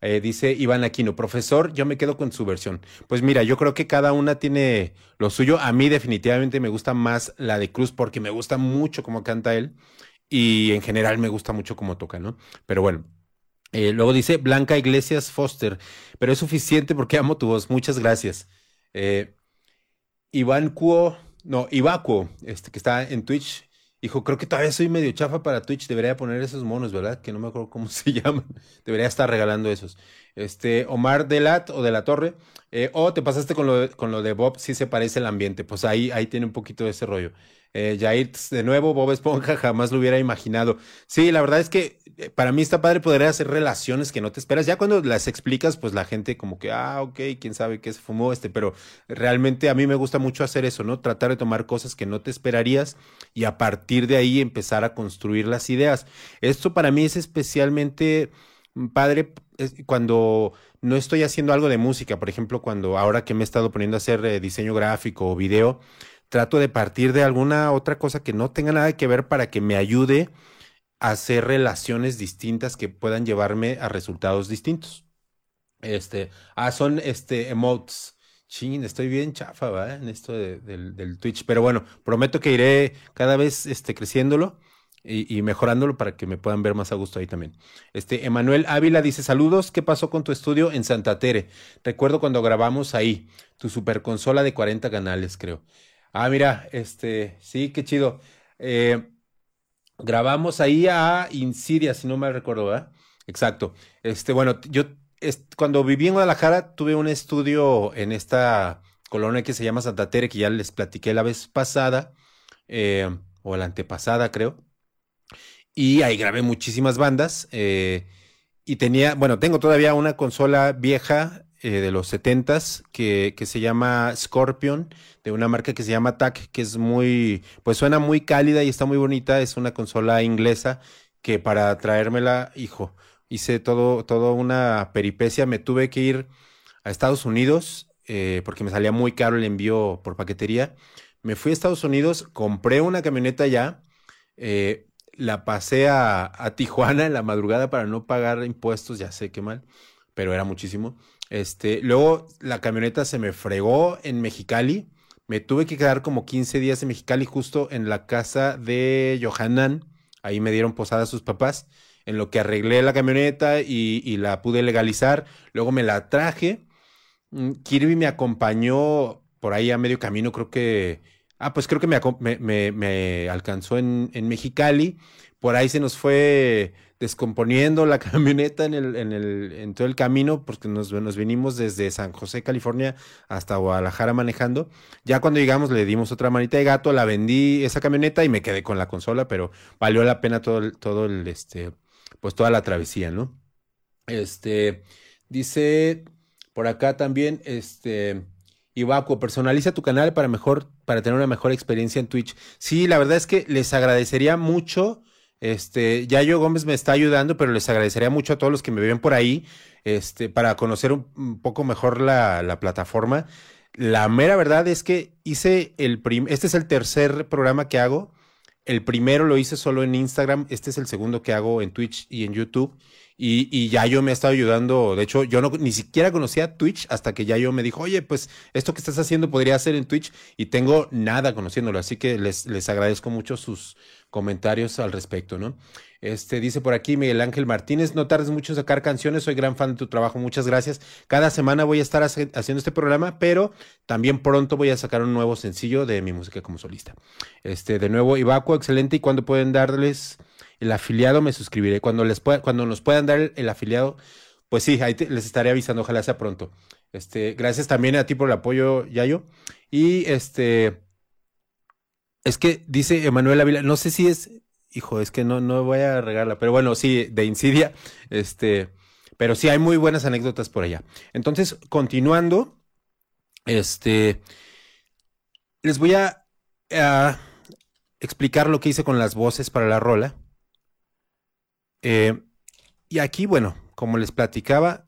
Speaker 2: Eh, dice Iván Aquino, profesor, yo me quedo con su versión. Pues mira, yo creo que cada una tiene lo suyo. A mí definitivamente me gusta más la de Cruz porque me gusta mucho cómo canta él y en general me gusta mucho cómo toca, ¿no? Pero bueno, Eh, luego dice Blanca Iglesias Foster, pero es suficiente porque amo tu voz. Muchas gracias. Eh, Iván Cuo, no, Ivacuo, este, que está en Twitch, dijo, creo que todavía soy medio chafa para Twitch, debería poner esos monos, ¿verdad? Que no me acuerdo cómo se llaman. Debería estar regalando esos. Este, Omar Delat o de la Torre, eh, o te pasaste con lo, de, con lo de Bob, sí se parece el ambiente. Pues ahí, ahí tiene un poquito de ese rollo. Eh, de nuevo, Bob Esponja, jamás lo hubiera imaginado. Sí, la verdad es que eh, para mí está padre poder hacer relaciones que no te esperas. Ya cuando las explicas, pues la gente como que, ah, ok, quién sabe qué se fumó este, pero realmente a mí me gusta mucho hacer eso, ¿no? Tratar de tomar cosas que no te esperarías y a partir de ahí empezar a construir las ideas. Esto para mí es especialmente padre cuando no estoy haciendo algo de música, por ejemplo, cuando ahora que me he estado poniendo a hacer eh, diseño gráfico o video, trato de partir de alguna otra cosa que no tenga nada que ver para que me ayude a hacer relaciones distintas que puedan llevarme a resultados distintos. Este, ah, son este emotes. Chin, estoy bien chafa, ¿va? En esto del, del, Twitch. Pero bueno, prometo que iré cada vez este, creciéndolo y, mejorándolo para que me puedan ver más a gusto ahí también. Este, Emanuel Ávila dice: Saludos, ¿qué pasó con tu estudio en Santa Tere? Recuerdo cuando grabamos ahí, tu super consola de 40 canales, creo. Ah, mira, este, sí, qué chido. Eh, grabamos ahí a Insidia, si no me recuerdo, ¿verdad? Exacto. Este, bueno, yo cuando viví en Guadalajara tuve un estudio en esta colonia que se llama Santa Tere, que ya les platiqué la vez pasada, eh, o la antepasada, creo. Y ahí grabé muchísimas bandas. Eh, y tenía, bueno, tengo todavía una consola vieja eh, de los 70 que, que, se llama Scorpion, de una marca que se llama TAC, que es muy, pues suena muy cálida y está muy bonita. Es una consola inglesa que para traérmela, hijo, hice todo, todo una peripecia. Me tuve que ir a Estados Unidos eh, porque me salía muy caro el envío por paquetería. Me fui a Estados Unidos, compré una camioneta ya, eh, la pasé a, a Tijuana en la madrugada para no pagar impuestos, ya sé qué mal, pero era muchísimo. Este, luego la camioneta se me fregó en Mexicali. Me tuve que quedar como 15 días en Mexicali, justo en la casa de Johanan. Ahí me dieron posada sus papás. En lo que arreglé la camioneta y, la pude legalizar. Luego me la traje. Mm, Kirby me acompañó por ahí a medio camino, creo que. Ah, pues creo que me, alcanzó en Mexicali. Por ahí se nos fue descomponiendo la camioneta en, el, en, el, en todo el camino, porque nos, nos vinimos desde San José, California, hasta Guadalajara manejando. Ya cuando llegamos le dimos otra manita de gato, la vendí esa camioneta y me quedé con la consola, pero valió la pena todo el, todo el, este, pues toda la travesía, ¿no? Este, dice por acá también, este, Ibaco, personaliza tu canal para mejor, para tener una mejor experiencia en Twitch. Sí, la verdad es que les agradecería mucho este, Yayo Gómez me está ayudando, pero les agradecería mucho a todos los que me ven por ahí, este, para conocer un, poco mejor la, la, plataforma. La mera verdad es que hice el este es el tercer programa que hago. El primero lo hice solo en Instagram, este es el segundo que hago en Twitch y en YouTube. Y, y Yayo me ha estado ayudando. De hecho, yo no, ni siquiera conocía Twitch hasta que Yayo me dijo, oye, pues esto que estás haciendo podría hacer en Twitch. Y tengo nada conociéndolo. Así que les, les agradezco mucho sus, comentarios al respecto, ¿no? Este dice por aquí Miguel Ángel Martínez, no tardes mucho en sacar canciones, soy gran fan de tu trabajo, muchas gracias. Cada semana voy a estar haciendo este programa, pero también pronto voy a sacar un nuevo sencillo de mi música como solista. Este, de nuevo, Ibaco, excelente. ¿Y cuando pueden darles el afiliado? Me suscribiré. Cuando les pueda, cuando nos puedan dar el, afiliado, pues sí, ahí les estaré avisando, ojalá sea pronto. Este, gracias también a ti por el apoyo, Yayo. Y este, es que dice Emanuel Ávila, no sé si es, hijo, es que no, no voy a regarla, pero bueno, sí, de Insidia, este, pero sí hay muy buenas anécdotas por allá. Entonces, continuando, este, les voy a, explicar lo que hice con las voces para la rola. Eh, y aquí, bueno, como les platicaba,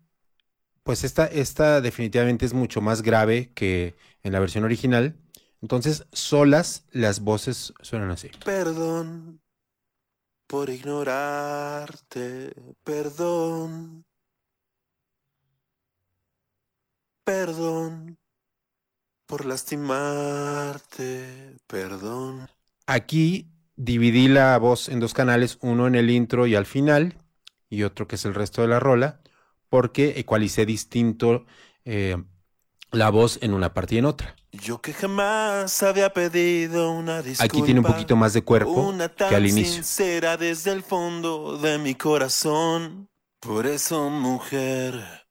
Speaker 2: pues esta, esta definitivamente es mucho más grave que en la versión original. Entonces, solas las voces suenan así.
Speaker 1: Perdón por ignorarte, perdón. Perdón por lastimarte, perdón.
Speaker 2: Aquí dividí la voz en dos canales, uno en el intro y al final, y otro que es el resto de la rola, porque ecualicé distinto eh, la voz en una parte y en otra.
Speaker 1: Yo que jamás había pedido una disculpa.
Speaker 2: Aquí tiene un poquito más de cuerpo
Speaker 1: una
Speaker 2: que al inicio.
Speaker 1: sincera desde el fondo de mi corazón. Por eso, mujer,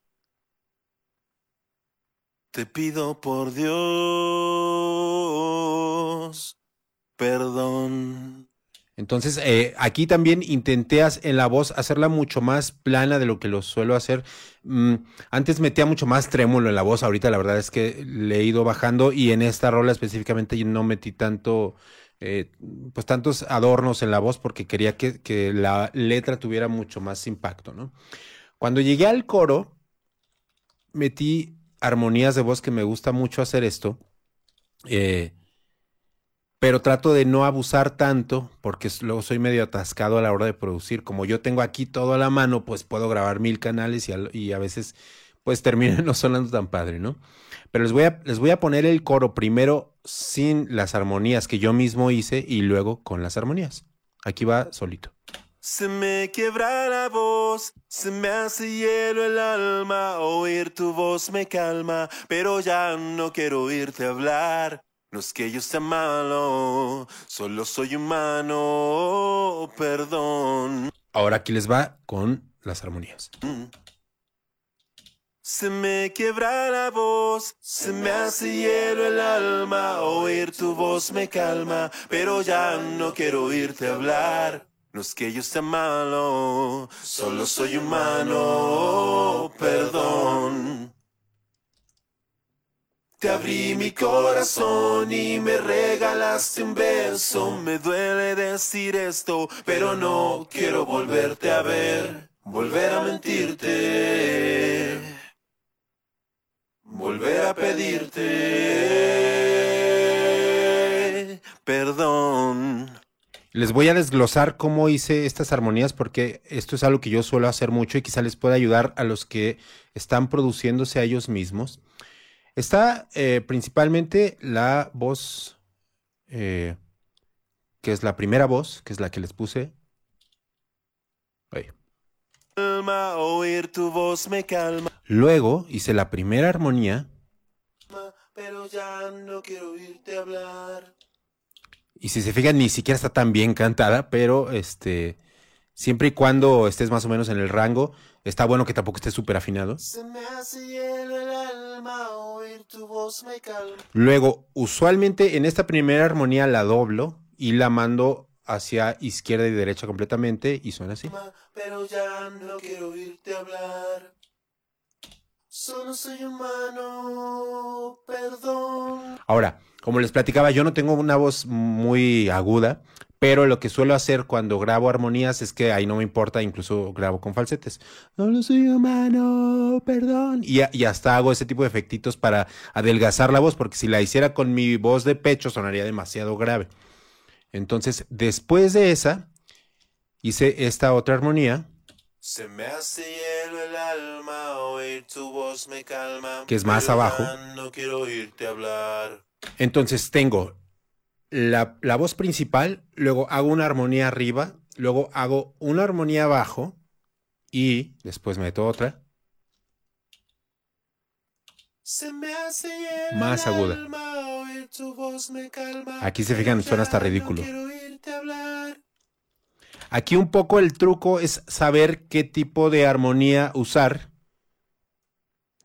Speaker 1: te pido por Dios perdón.
Speaker 2: Entonces, eh, aquí también intenté en la voz hacerla mucho más plana de lo que lo suelo hacer. Mm, antes metía mucho más trémulo en la voz, ahorita la verdad es que le he ido bajando y en esta rola específicamente yo no metí tanto, eh, pues tantos adornos en la voz porque quería que, que la letra tuviera mucho más impacto, ¿no? Cuando llegué al coro, metí armonías de voz que me gusta mucho hacer esto. Eh, pero trato de no abusar tanto porque luego soy medio atascado a la hora de producir. Como yo tengo aquí todo a la mano, pues puedo grabar mil canales y, al- y a veces pues terminan no sonando tan padre, ¿no? Pero les voy, a, les voy a poner el coro primero sin las armonías que yo mismo hice y luego con las armonías. Aquí va solito.
Speaker 1: Se me quiebra la voz, se me hace hielo el alma, oír tu voz me calma, pero ya no quiero oírte hablar. No es que yo sea malo, solo soy humano, perdón.
Speaker 2: Ahora aquí les va con las armonías.
Speaker 1: Se me quiebra la voz, se me hace hielo el alma, oír tu voz me calma, pero ya no quiero oírte hablar. No es que yo sea malo, solo soy humano, perdón. Te abrí mi corazón y me regalaste un beso. Me duele decir esto, pero no quiero volverte a ver, volver a mentirte, volver a pedirte perdón.
Speaker 2: Les voy a desglosar cómo hice estas armonías porque esto es algo que yo suelo hacer mucho y quizá les pueda ayudar a los que están produciéndose a ellos mismos. Está eh, principalmente la voz, eh, que es la primera voz, que es la que les puse. Ahí.
Speaker 1: Alma, oír tu voz me calma,
Speaker 2: Luego hice la primera armonía
Speaker 1: pero ya no quiero oírte hablar.
Speaker 2: y si se fijan ni siquiera está tan bien cantada, pero este, siempre y cuando estés más o menos en el rango, está bueno que tampoco estés súper afinado.
Speaker 1: Se me hace hielo el alma,
Speaker 2: Luego, usualmente en esta primera armonía la doblo y la mando hacia izquierda y derecha completamente y suena así.
Speaker 1: Pero ya no quiero oírte hablar. Solo soy humano, perdón.
Speaker 2: Ahora, como les platicaba, yo no tengo una voz muy aguda, pero lo que suelo hacer cuando grabo armonías es que ahí no me importa, incluso grabo con falsetes. Solo soy humano, perdón. Y, y hasta hago ese tipo de efectitos para adelgazar la voz, porque si la hiciera con mi voz de pecho sonaría demasiado grave. Entonces, después de esa, hice esta otra armonía,
Speaker 1: Se me hace hielo el alma, oír tu voz me calma.
Speaker 2: Que es más abajo.
Speaker 1: No quiero oírte hablar.
Speaker 2: Entonces tengo la, la voz principal, luego hago una armonía arriba, luego hago una armonía abajo y después meto otra.
Speaker 1: Se me hace
Speaker 2: Más aguda.
Speaker 1: alma, voz me calma.
Speaker 2: Aquí se fijan, suena hasta ridículo.
Speaker 1: No.
Speaker 2: Aquí un poco el truco es saber qué tipo de armonía usar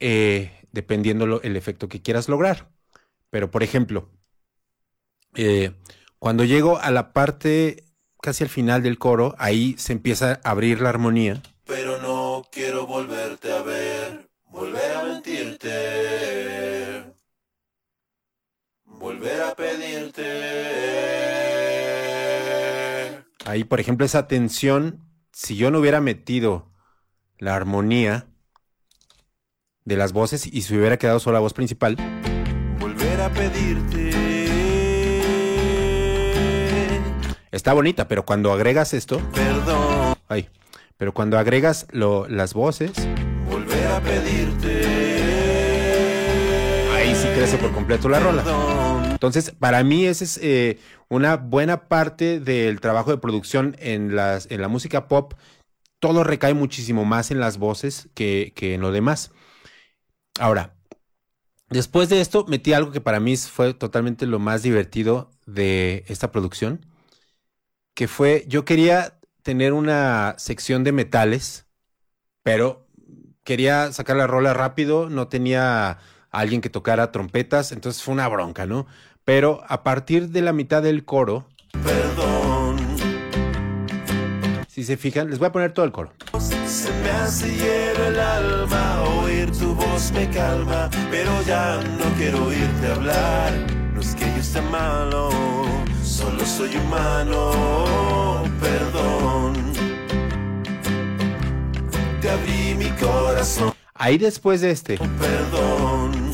Speaker 2: eh, dependiendo lo- el efecto que quieras lograr. Pero por ejemplo, eh, cuando llego a la parte casi al final del coro, ahí se empieza a abrir la armonía.
Speaker 1: Pero no quiero volverte a ver, volver a mentirte, volver a pedirte.
Speaker 2: Ahí, por ejemplo, esa tensión, si yo no hubiera metido la armonía de las voces y se hubiera quedado solo la voz principal,
Speaker 1: Volver a pedirte.
Speaker 2: Está bonita, pero cuando agregas esto,
Speaker 1: Perdón,
Speaker 2: ay, pero cuando agregas lo- las voces,
Speaker 1: volver a pedirte.
Speaker 2: ahí sí crece por completo la rola.
Speaker 1: Perdón,
Speaker 2: Entonces, para mí esa es eh, una buena parte del trabajo de producción en, las, en la música pop. todo recae muchísimo más en las voces que, que en lo demás. Ahora, después de esto metí algo que para mí fue totalmente lo más divertido de esta producción, que fue, yo quería tener una sección de metales, pero quería sacar la rola rápido, no tenía alguien que tocara trompetas, entonces fue una bronca, ¿no? Pero a partir de la mitad del coro,
Speaker 1: Perdón,
Speaker 2: si se fijan, les voy a poner todo el coro.
Speaker 1: se me hace hielo el alma, oír tu voz me calma, pero ya no quiero oírte hablar. No es que yo esté malo, solo soy humano, perdón. Te abrí mi corazón,
Speaker 2: Ahí después de este,
Speaker 1: perdón.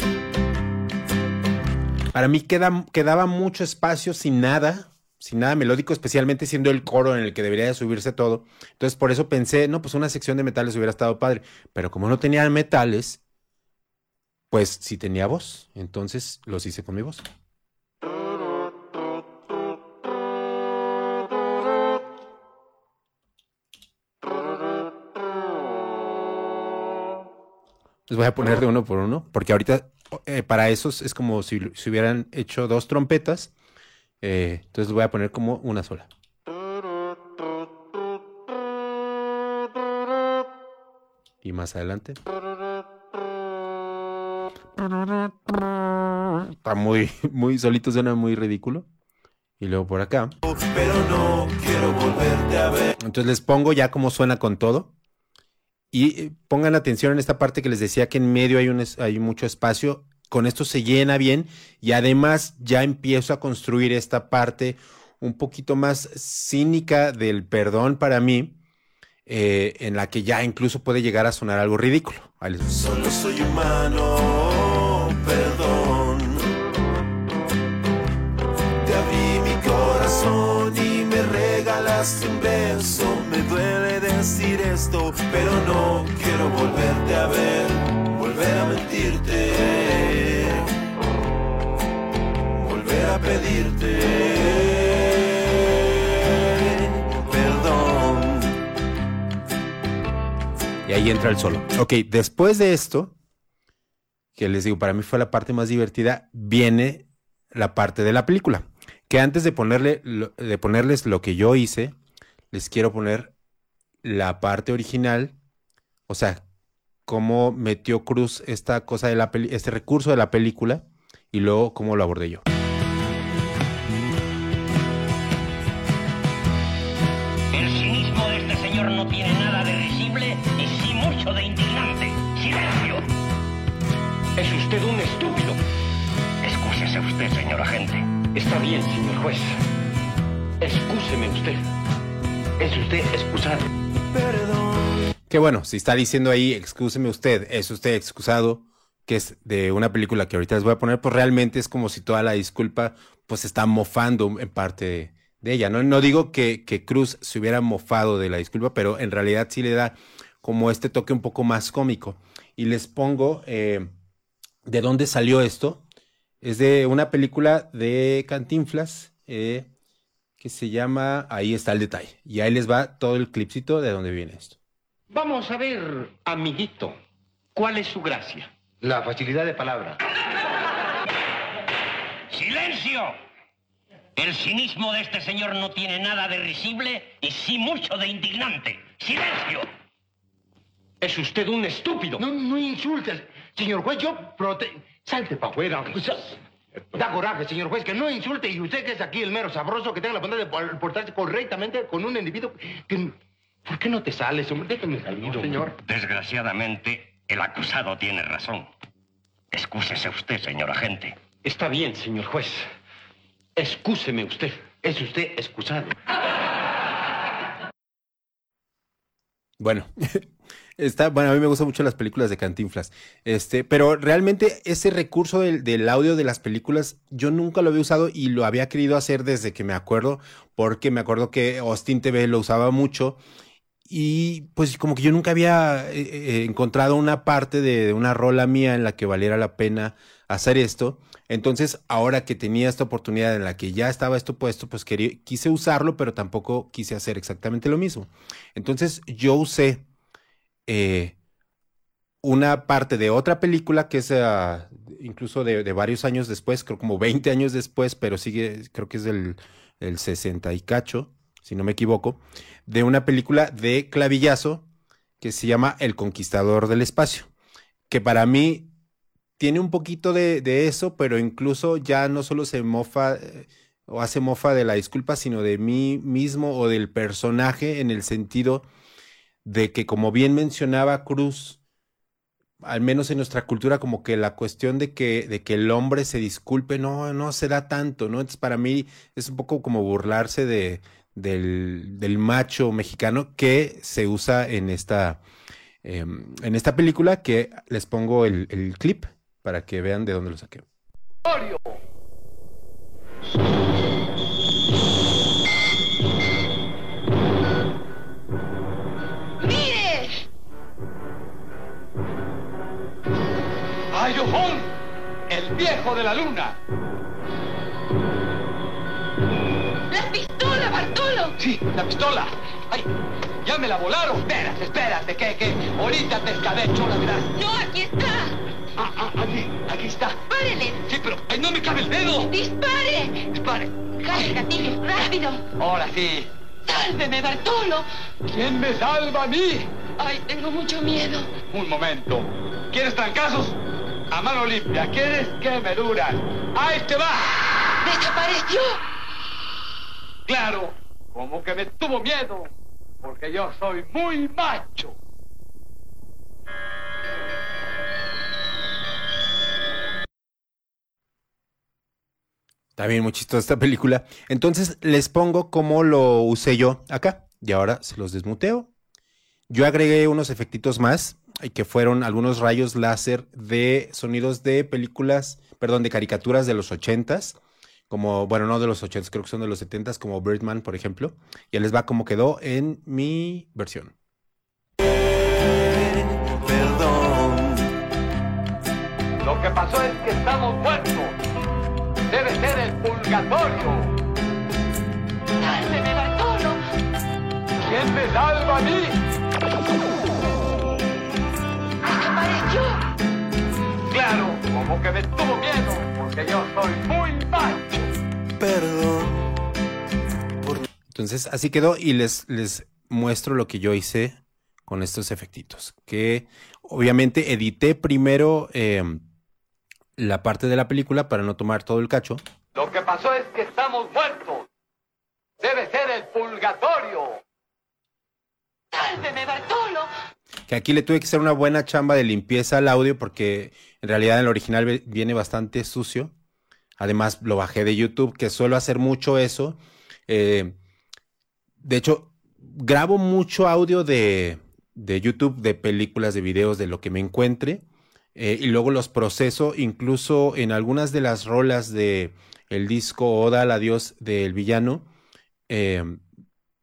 Speaker 2: para mí queda, quedaba mucho espacio sin nada, sin nada melódico, especialmente siendo el coro en el que debería de subirse todo. Entonces por eso pensé, no, pues una sección de metales hubiera estado padre. Pero como no tenía metales, pues sí tenía voz. Entonces los hice con mi voz. Les voy a poner de uno por uno, porque ahorita eh, para esos es como si, si hubieran hecho dos trompetas. eh, entonces les voy a poner como una sola. Y más adelante. Está muy, muy solito, suena muy ridículo. Y luego por acá.
Speaker 1: Pero no quiero volverte a ver.
Speaker 2: Entonces les pongo ya cómo suena con todo. Y eh, pongan atención en esta parte que les decía que en medio hay, un hay mucho espacio. Con esto se llena bien y además ya empiezo a construir esta parte un poquito más cínica del perdón para mí, eh, en la que ya incluso puede llegar a sonar algo ridículo.
Speaker 1: Solo soy humano, perdón. Te abrí mi corazón y me regalaste un beso. Me duele decir esto, pero no quiero volverte a ver, volver a mentirte, volver a pedirte perdón.
Speaker 2: Y ahí entra el solo. Ok, después de esto, que les digo, para mí fue la parte más divertida, viene la parte de la película. Que antes de, ponerle, de ponerles lo que yo hice, les quiero poner la parte original, o sea, cómo metió Cruz esta cosa de la peli- este recurso de la película y luego cómo lo abordé yo.
Speaker 4: El cinismo de este señor no tiene nada de risible y sí mucho de indignante. ¡Silencio! Es usted un estúpido. Excúsese usted, señor agente.
Speaker 5: Está bien, señor juez. Excúseme usted. Es usted excusado.
Speaker 2: Que bueno, si está diciendo ahí, excúseme usted, es usted excusado, que es de una película que ahorita les voy a poner, pues realmente es como si toda la disculpa pues está mofando en parte de, de ella. No, no digo que, que Cruz se hubiera mofado de la disculpa, pero en realidad sí le da como este toque un poco más cómico. Y les pongo eh, de dónde salió esto. Es de una película de Cantinflas eh, que se llama Ahí está el detalle. Y ahí les va todo el clipcito de dónde viene esto.
Speaker 5: Vamos a ver, amiguito, ¿cuál es su gracia?
Speaker 6: La facilidad de palabra.
Speaker 4: ¡Silencio! El cinismo de este señor no tiene nada de risible y sí mucho de indignante. ¡Silencio!
Speaker 5: Es usted un estúpido.
Speaker 6: No, no insultes. Señor juez, yo prote... Salte para afuera. Da coraje, señor juez, que no insulte. Y usted que es aquí el mero sabroso, que tenga la bondad de por- portarse correctamente con un individuo que... ¿Por qué no te sales, hombre? Déjame salir,
Speaker 5: señor.
Speaker 4: Desgraciadamente, el acusado tiene razón. Excúsese usted, señor agente.
Speaker 5: Está bien, señor juez. Excúseme usted.
Speaker 6: Es usted excusado.
Speaker 2: Bueno, está, bueno, a mí me gustan mucho las películas de Cantinflas. Este, pero realmente ese recurso del, del audio de las películas, yo nunca lo había usado y lo había querido hacer desde que me acuerdo, porque me acuerdo que Austin TV lo usaba mucho y pues como que yo nunca había eh, eh, encontrado una parte de, una rola mía en la que valiera la pena hacer esto. Entonces, ahora que tenía esta oportunidad en la que ya estaba esto puesto, pues quise usarlo, pero tampoco quise hacer exactamente lo mismo. Entonces, yo usé eh, una parte de otra película que es ah, incluso de, varios años después, creo como 20 años después, pero sigue, creo que es del el 60 y cacho, si no me equivoco, de una película de clavillazo que se llama El Conquistador del Espacio, que para mí tiene un poquito de, de eso, pero incluso ya no solo se mofa eh, o hace mofa de la disculpa, sino de mí mismo o del personaje en el sentido de que, como bien mencionaba Cruz, al menos en nuestra cultura, como que la cuestión de que, de que el hombre se disculpe, no, no se da tanto, ¿no? Entonces, para mí es un poco como burlarse de, del, del macho mexicano que se usa en esta, em, en esta película, que les pongo el, el clip para que vean de dónde lo saqué.
Speaker 5: ¡El viejo de la luna!
Speaker 7: ¡La pistola, Bartolo!
Speaker 5: Sí, la pistola. ¡Ay! ¡Ya me la volaron! Espérate, espérate, que, que ahorita te escabecho, la verás.
Speaker 7: ¡No, aquí está!
Speaker 5: Ah, ah, aquí, aquí está.
Speaker 7: ¡Párele!
Speaker 5: Sí, pero ¡ay, no me cabe el dedo!
Speaker 7: ¡Dispare!
Speaker 5: Dispare.
Speaker 7: ¡Jale el gatillo! ¡Rápido!
Speaker 5: Ahora sí.
Speaker 7: ¡Sálveme, Bartolo!
Speaker 5: ¿Quién me salva a mí?
Speaker 7: ¡Ay, tengo mucho miedo!
Speaker 5: Un momento. ¿Quieres trancazos? A mano limpia. ¿Quieres que me duran? ¡Ahí te va!
Speaker 7: ¡Desapareció!
Speaker 5: Claro, como que me tuvo miedo. Porque yo soy muy macho.
Speaker 2: Está bien, muy chistosa esta película. Entonces les pongo cómo lo usé yo acá. Y ahora se los desmuteo. Yo agregué unos efectitos más, y que fueron algunos rayos láser de sonidos de películas, perdón, de caricaturas de los ochentas. Como, bueno, no de los ochentas, creo que son de los setentas, como Birdman, por ejemplo. Y les va como quedó en mi versión.
Speaker 1: Perdón,
Speaker 5: Lo que pasó es que estamos muertos. Debe ser el purgatorio.
Speaker 7: ¡Sálveme, Bartolo!
Speaker 5: ¿Quién me salva a mí? Claro, como. Porque yo soy muy
Speaker 1: perdón. Por
Speaker 2: Entonces así quedó y les, les muestro lo que yo hice con estos efectitos. Que obviamente edité primero eh, la parte de la película para no tomar todo el cacho.
Speaker 5: Lo que pasó es que estamos muertos. Debe ser el purgatorio.
Speaker 7: ¡Sálveme, Bartolo!
Speaker 2: Que aquí le tuve que hacer una buena chamba de limpieza al audio porque en realidad en el original viene bastante sucio. Además lo bajé de YouTube, que suelo hacer mucho eso. Eh, de hecho, grabo mucho audio de, de YouTube, de películas, de videos, de lo que me encuentre. eh, y luego los proceso, incluso en algunas de las rolas de el disco Oda al Adiós del Villano. eh,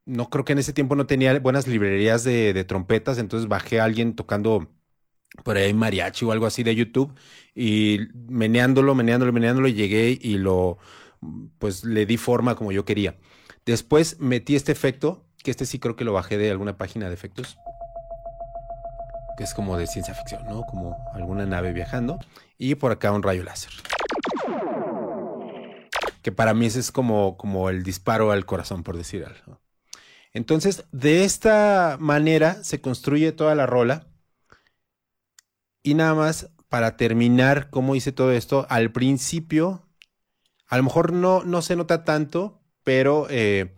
Speaker 2: no creo que en ese tiempo no tenía buenas librerías de, trompetas, entonces bajé a alguien tocando por ahí mariachi o algo así de YouTube y meneándolo, meneándolo, meneándolo, y llegué y lo, pues le di forma como yo quería. Después metí este efecto, que este sí creo que lo bajé de alguna página de efectos, que es como de ciencia ficción, ¿no? Como alguna nave viajando, y por acá un rayo láser. Que para mí ese es como, como el disparo al corazón, por decir algo. Entonces, de esta manera se construye toda la rola. Y nada más para terminar cómo hice todo esto, al principio, a lo mejor no, no se nota tanto, pero eh,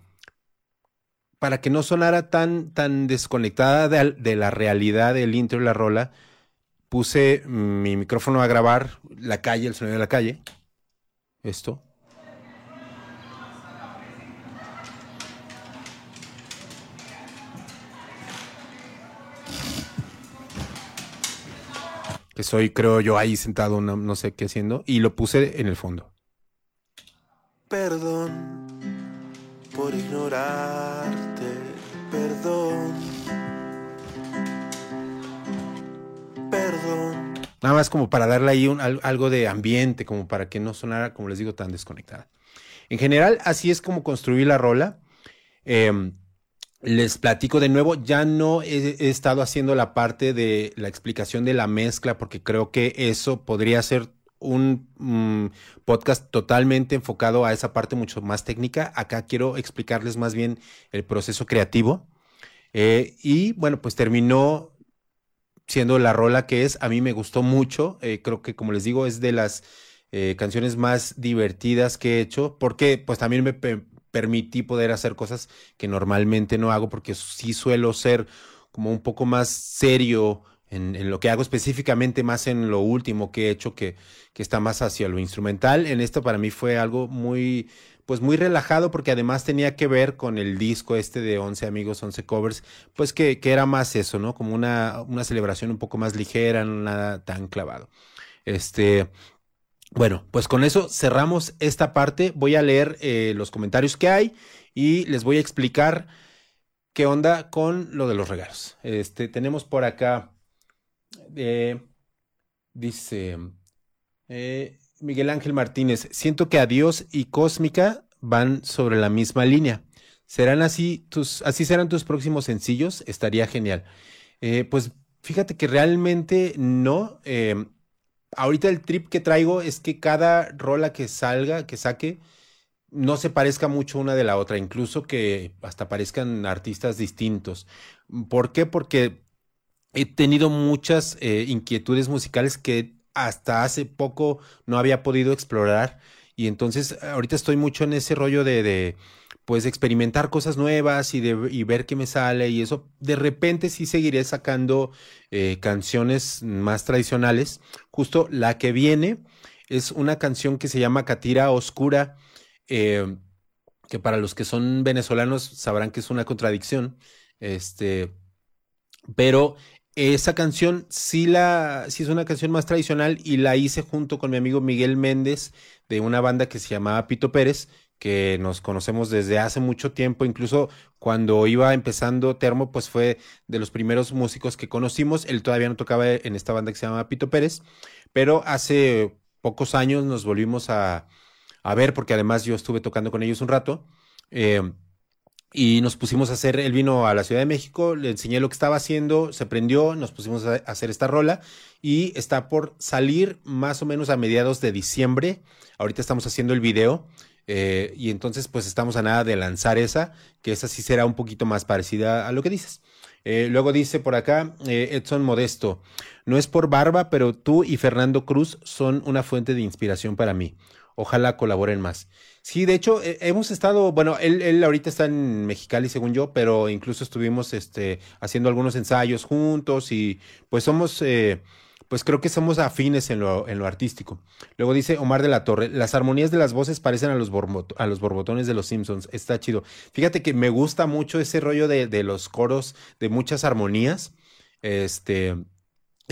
Speaker 2: para que no sonara tan, tan desconectada de, de la realidad del intro y la rola, puse mi micrófono a grabar la calle, el sonido de la calle. Esto. Soy, creo yo, ahí sentado, no, no sé qué haciendo, y lo puse en el fondo.
Speaker 1: Perdón por ignorarte. Perdón. Perdón.
Speaker 2: Nada más como para darle ahí un- al- algo de ambiente, como para que no sonara, como les digo, tan desconectada. En general, así es como construí la rola. Eh, les platico de nuevo, ya no he, estado haciendo la parte de la explicación de la mezcla, porque creo que eso podría ser un mm, podcast totalmente enfocado a esa parte mucho más técnica. Acá quiero explicarles más bien el proceso creativo. Eh, y bueno, pues terminó siendo la rola que es. A mí me gustó mucho. eh, creo que, como les digo, es de las eh, canciones más divertidas que he hecho, porque pues también me permití poder hacer cosas que normalmente no hago, porque sí suelo ser como un poco más serio en, lo que hago, específicamente más en lo último que he hecho, que, que está más hacia lo instrumental. En esto para mí fue algo muy, pues muy relajado, porque además tenía que ver con el disco este de 11 amigos, 11 covers, pues que, que era más eso, ¿no? Como una, una celebración un poco más ligera, no nada tan clavado. Este, bueno, pues con eso cerramos esta parte. Voy a leer eh, los comentarios que hay y les voy a explicar qué onda con lo de los regalos. Este, tenemos por acá, eh, dice eh, Miguel Ángel Martínez, siento que Adiós y Cósmica van sobre la misma línea. ¿Serán así tus, así serán tus próximos sencillos? Estaría genial. Pues fíjate que realmente no. Ahorita el trip que traigo es que cada rola que salga, que saque, no se parezca mucho una de la otra, incluso que hasta parezcan artistas distintos. ¿Por qué? Porque he tenido muchas eh, inquietudes musicales que hasta hace poco no había podido explorar y entonces ahorita estoy mucho en ese rollo de, pues experimentar cosas nuevas y, de, y ver qué me sale y eso. De repente sí seguiré sacando eh, canciones más tradicionales. Justo la que viene es una canción que se llama Catira Oscura, eh, que para los que son venezolanos sabrán que es una contradicción. Este, pero esa canción sí la sí es una canción más tradicional y la hice junto con mi amigo Miguel Méndez de una banda que se llamaba Pito Pérez, que nos conocemos desde hace mucho tiempo, incluso cuando iba empezando Termo, pues fue de los primeros músicos que conocimos. Él todavía no tocaba en esta banda que se llama Pito Pérez, pero hace pocos años nos volvimos a, a ver, porque además yo estuve tocando con ellos un rato. eh, y nos pusimos a hacer, él vino a la Ciudad de México, le enseñé lo que estaba haciendo, se prendió, nos pusimos a hacer esta rola y está por salir más o menos a mediados de diciembre. Ahorita estamos haciendo el video eh, y entonces pues estamos a nada de lanzar esa, que esa sí será un poquito más parecida a lo que dices. Eh, luego dice por acá eh, Edson Modesto, no es por barba, pero tú y Fernando Cruz son una fuente de inspiración para mí. Ojalá colaboren más. Sí, de hecho, hemos estado, bueno, él, él ahorita está en Mexicali, según yo, pero incluso estuvimos este, haciendo algunos ensayos juntos y pues somos, pues creo que somos afines en lo, en lo artístico. Luego dice Omar de la Torre, las armonías de las voces parecen a los, borbot- a los borbotones de los Simpsons, está chido. Fíjate que me gusta mucho ese rollo de, de los coros, de muchas armonías, este...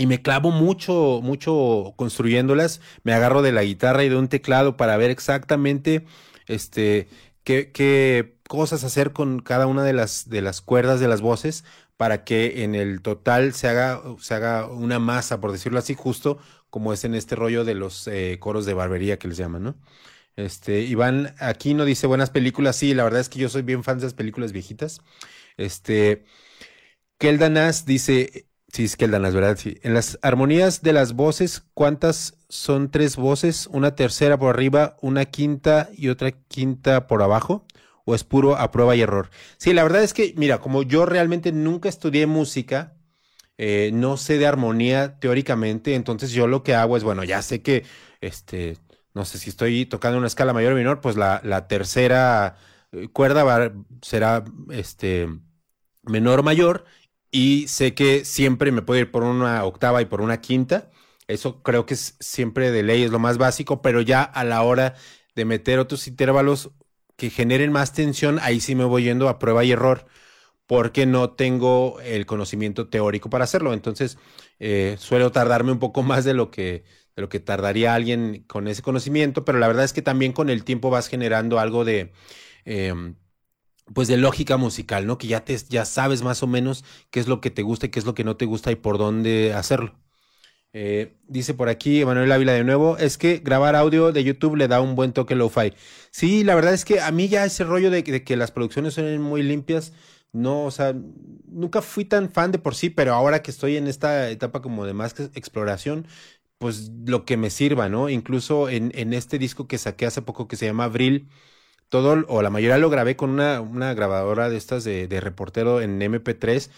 Speaker 2: Y me clavo mucho, mucho construyéndolas. Me agarro de la guitarra y de un teclado para ver exactamente este, qué, qué cosas hacer con cada una de las, de las cuerdas de las voces para que en el total se haga, se haga una masa, por decirlo así, justo como es en este rollo de los eh, coros de barbería que les llaman, ¿no? Este, Iván Aquino dice buenas películas. Sí, la verdad es que yo soy bien fan de las películas viejitas. Este, Kelda Nas dice, sí, es Kelda Nas, ¿verdad? Sí. En las armonías de las voces, ¿cuántas son tres voces? Una tercera por arriba, una quinta y otra quinta por abajo. ¿O es puro a prueba y error? Sí, la verdad es que, mira, como yo realmente nunca estudié música, eh, no sé de armonía teóricamente, entonces yo lo que hago es, bueno, ya sé que, este, no sé si estoy tocando una escala mayor o menor, pues la, tercera eh, cuerda será, este, menor o mayor, y sé que siempre me puedo ir por una octava y por una quinta. Eso creo que es siempre de ley, es lo más básico, pero ya a la hora de meter otros intervalos que generen más tensión, ahí sí me voy yendo a prueba y error, porque no tengo el conocimiento teórico para hacerlo. Entonces, eh, suelo tardarme un poco más de lo que, de lo que tardaría alguien con ese conocimiento, pero la verdad es que también con el tiempo vas generando algo de... em, pues de lógica musical, ¿no? Que ya te, ya sabes más o menos qué es lo que te gusta y qué es lo que no te gusta y por dónde hacerlo. Eh, dice por aquí Emanuel Ávila de nuevo, es que grabar audio de YouTube le da un buen toque lo-fi. Sí, la verdad es que a mí ya ese rollo de, de que las producciones son muy limpias, no, o sea, nunca fui tan fan de por sí, pero ahora que estoy en esta etapa como de más que exploración, pues lo que me sirva, ¿no? Incluso en, en este disco que saqué hace poco que se llama Abril, todo o la mayoría lo grabé con una, una grabadora de estas de, de reportero en MP3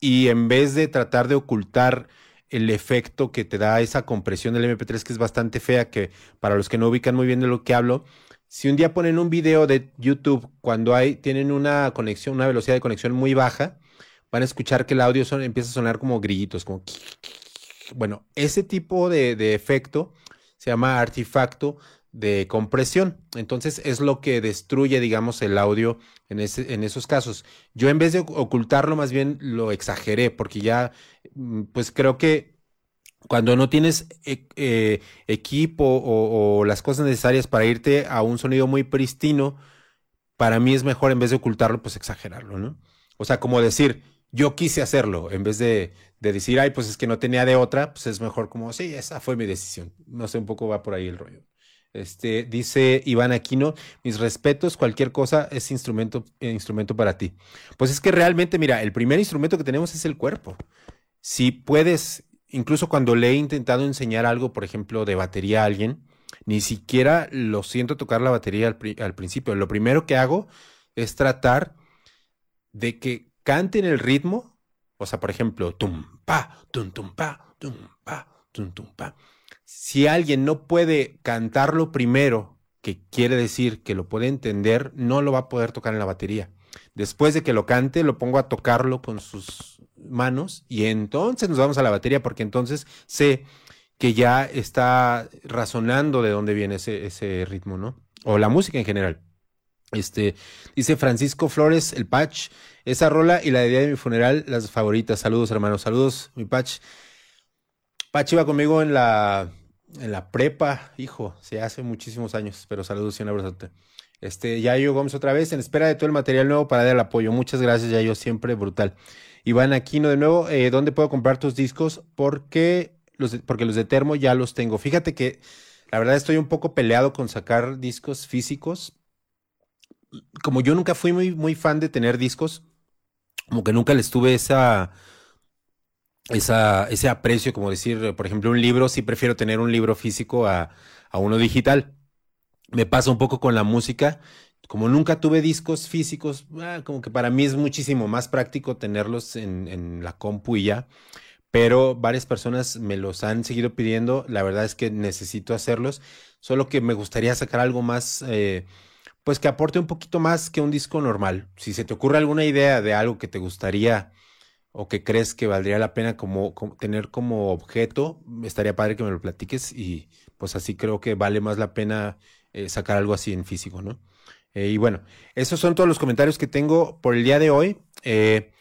Speaker 2: y en vez de tratar de ocultar el efecto que te da esa compresión del MP3 que es bastante fea, que para los que no ubican muy bien de lo que hablo, si un día ponen un video de YouTube cuando hay, tienen una conexión, una velocidad de conexión muy baja, van a escuchar que el audio empieza a sonar como grillitos, como... Bueno, ese tipo de, de efecto se llama artefacto de compresión. Entonces es lo que destruye, digamos, el audio en, ese, en esos casos. Yo en vez de ocultarlo, más bien lo exageré, porque ya, mm, pues creo que cuando no tienes eh, eh, equipo o, o, las cosas necesarias para irte a un sonido muy pristino, para mí es mejor en vez de ocultarlo, pues exagerarlo, ¿no? O sea, como decir, yo quise hacerlo, en vez de, de decir, ay, pues es que no tenía de otra, pues es mejor como, sí, esa fue mi decisión. No sé, un poco va por ahí el rollo. Este, dice Iván Aquino, mis respetos, cualquier cosa es instrumento, eh, instrumento para ti. Pues es que realmente, mira, el primer instrumento que tenemos es el cuerpo. Si puedes, incluso cuando le he intentado enseñar algo, por ejemplo, de batería a alguien, ni siquiera lo siento tocar la batería al, al principio. Lo primero que hago es tratar de que canten el ritmo, o sea, por ejemplo, tum pa, tum tum pa, tum pa, tum tum pa si alguien no puede cantarlo primero, que quiere decir que lo puede entender, no lo va a poder tocar en la batería. Después de que lo cante, lo pongo a tocarlo con sus manos y entonces nos vamos a la batería porque entonces sé que ya está razonando de dónde viene ese, ritmo, ¿no? O la música en general. Este, dice Francisco Flores, el Patch, esa rola y la de día de mi funeral, las favoritas. Saludos, hermanos, saludos, mi Patch. Pachi iba conmigo en la, en la prepa, hijo, se hace muchísimos años, pero saludos y un abrazote. Este, Yayo Gómez otra vez, en espera de todo el material nuevo para dar el apoyo. Muchas gracias, Yayo, siempre brutal. Iván Aquino de nuevo, eh, ¿dónde puedo comprar tus discos? Porque los, de, porque los de Termo ya los tengo. Fíjate que la verdad estoy un poco peleado con sacar discos físicos. Como yo nunca fui muy, muy fan de tener discos, como que nunca les tuve esa esa, ese aprecio, como decir, por ejemplo, un libro, sí prefiero tener un libro físico a, a uno digital. Me pasa un poco con la música. Como nunca tuve discos físicos, ah, como que para mí es muchísimo más práctico tenerlos en, en la compu y ya. Pero varias personas me los han seguido pidiendo. La verdad es que necesito hacerlos. Solo que me gustaría sacar algo más, eh, pues que aporte un poquito más que un disco normal. Si se te ocurre alguna idea de algo que te gustaría o que crees que valdría la pena como, tener como objeto, estaría padre que me lo platiques y pues así creo que vale más la pena eh, sacar algo así en físico, ¿no? Eh, y bueno, esos son todos los comentarios que tengo por el día de hoy. Eh,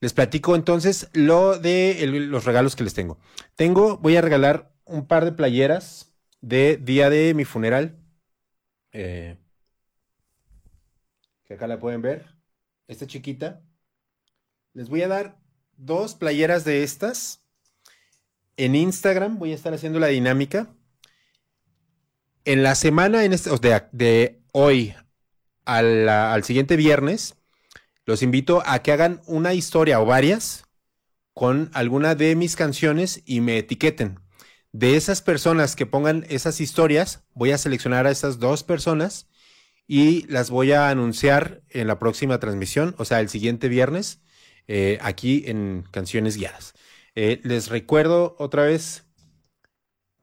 Speaker 2: les platico entonces lo de los regalos que les tengo. Tengo, voy a regalar un par de playeras de día de mi funeral. que acá la pueden ver. Esta chiquita. Les voy a dar dos playeras de estas. En Instagram voy a estar haciendo la dinámica. En la semana, este, de, de hoy al, al, siguiente viernes, los invito a que hagan una historia o varias con alguna de mis canciones y me etiqueten. De esas personas que pongan esas historias, voy a seleccionar a esas dos personas y las voy a anunciar en la próxima transmisión, o sea, el siguiente viernes eh, aquí en Canciones Guiadas. Eh, les recuerdo otra vez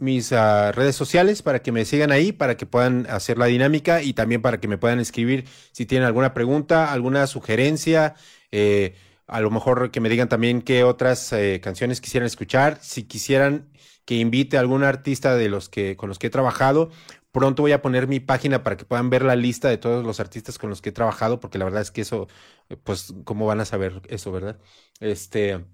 Speaker 2: mis uh, redes sociales para que me sigan ahí, para que puedan hacer la dinámica y también para que me puedan escribir si tienen alguna pregunta, alguna sugerencia, eh, a lo mejor que me digan también qué otras eh, canciones quisieran escuchar, si quisieran que invite a algún artista de los que con los que he trabajado, Pronto voy a poner mi página para que puedan ver la lista de todos los artistas con los que he trabajado, porque la verdad es que eso, pues, ¿cómo van a saber eso, verdad? Este,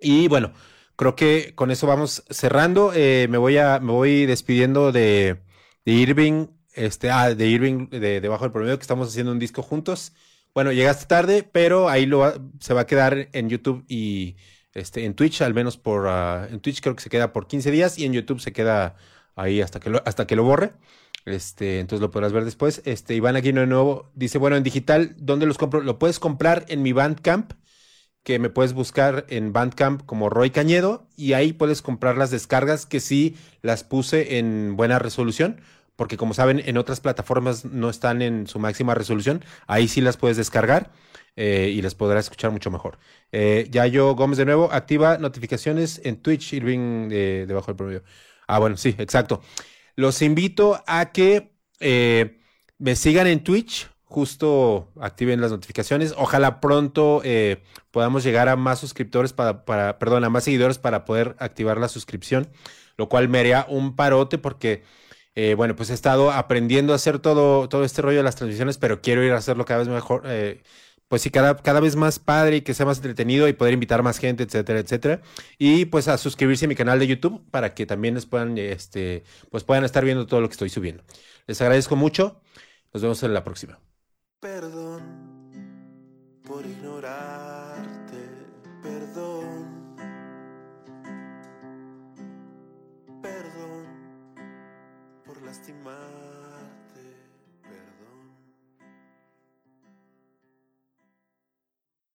Speaker 2: y bueno, creo que con eso vamos cerrando. Eh, me voy a, me voy despidiendo de, de Irving, este, ah, de Irving, de Debajo del Promedio, que estamos haciendo un disco juntos. bueno, llegaste tarde, pero ahí lo se va a quedar en YouTube y este, en Twitch, al menos por, ah, en Twitch creo que se queda por 15 días y en YouTube se queda ahí hasta que lo, hasta que lo borre. Este, entonces lo podrás ver después. Este, Iván Aquino de nuevo dice, bueno, en digital, ¿dónde los compro? Lo puedes comprar en mi Bandcamp, que me puedes buscar en Bandcamp como Roy Cañedo y ahí puedes comprar las descargas que sí las puse en buena resolución, porque como saben, en otras plataformas no están en su máxima resolución, ahí sí las puedes descargar eh, y las podrás escuchar mucho mejor. Eh, Yayo Gómez de nuevo, activa notificaciones en Twitch, Irving de, debajo del promedio. Ah, bueno, sí, exacto. Los invito a que eh, me sigan en Twitch, justo activen las notificaciones. Ojalá pronto eh, podamos llegar a más suscriptores para, para, perdón, a más seguidores para poder activar la suscripción, lo cual me haría un parote porque, eh, bueno, pues he estado aprendiendo a hacer todo, todo este rollo de las transmisiones, pero quiero ir a hacerlo cada vez mejor. eh, pues sí, cada, cada vez más padre y que sea más entretenido y poder invitar más gente, etcétera, etcétera. Y pues a suscribirse a mi canal de YouTube para que también les puedan, este, pues puedan estar viendo todo lo que estoy subiendo. Les agradezco mucho. Nos vemos en la próxima.
Speaker 1: Perdón por ignorarte,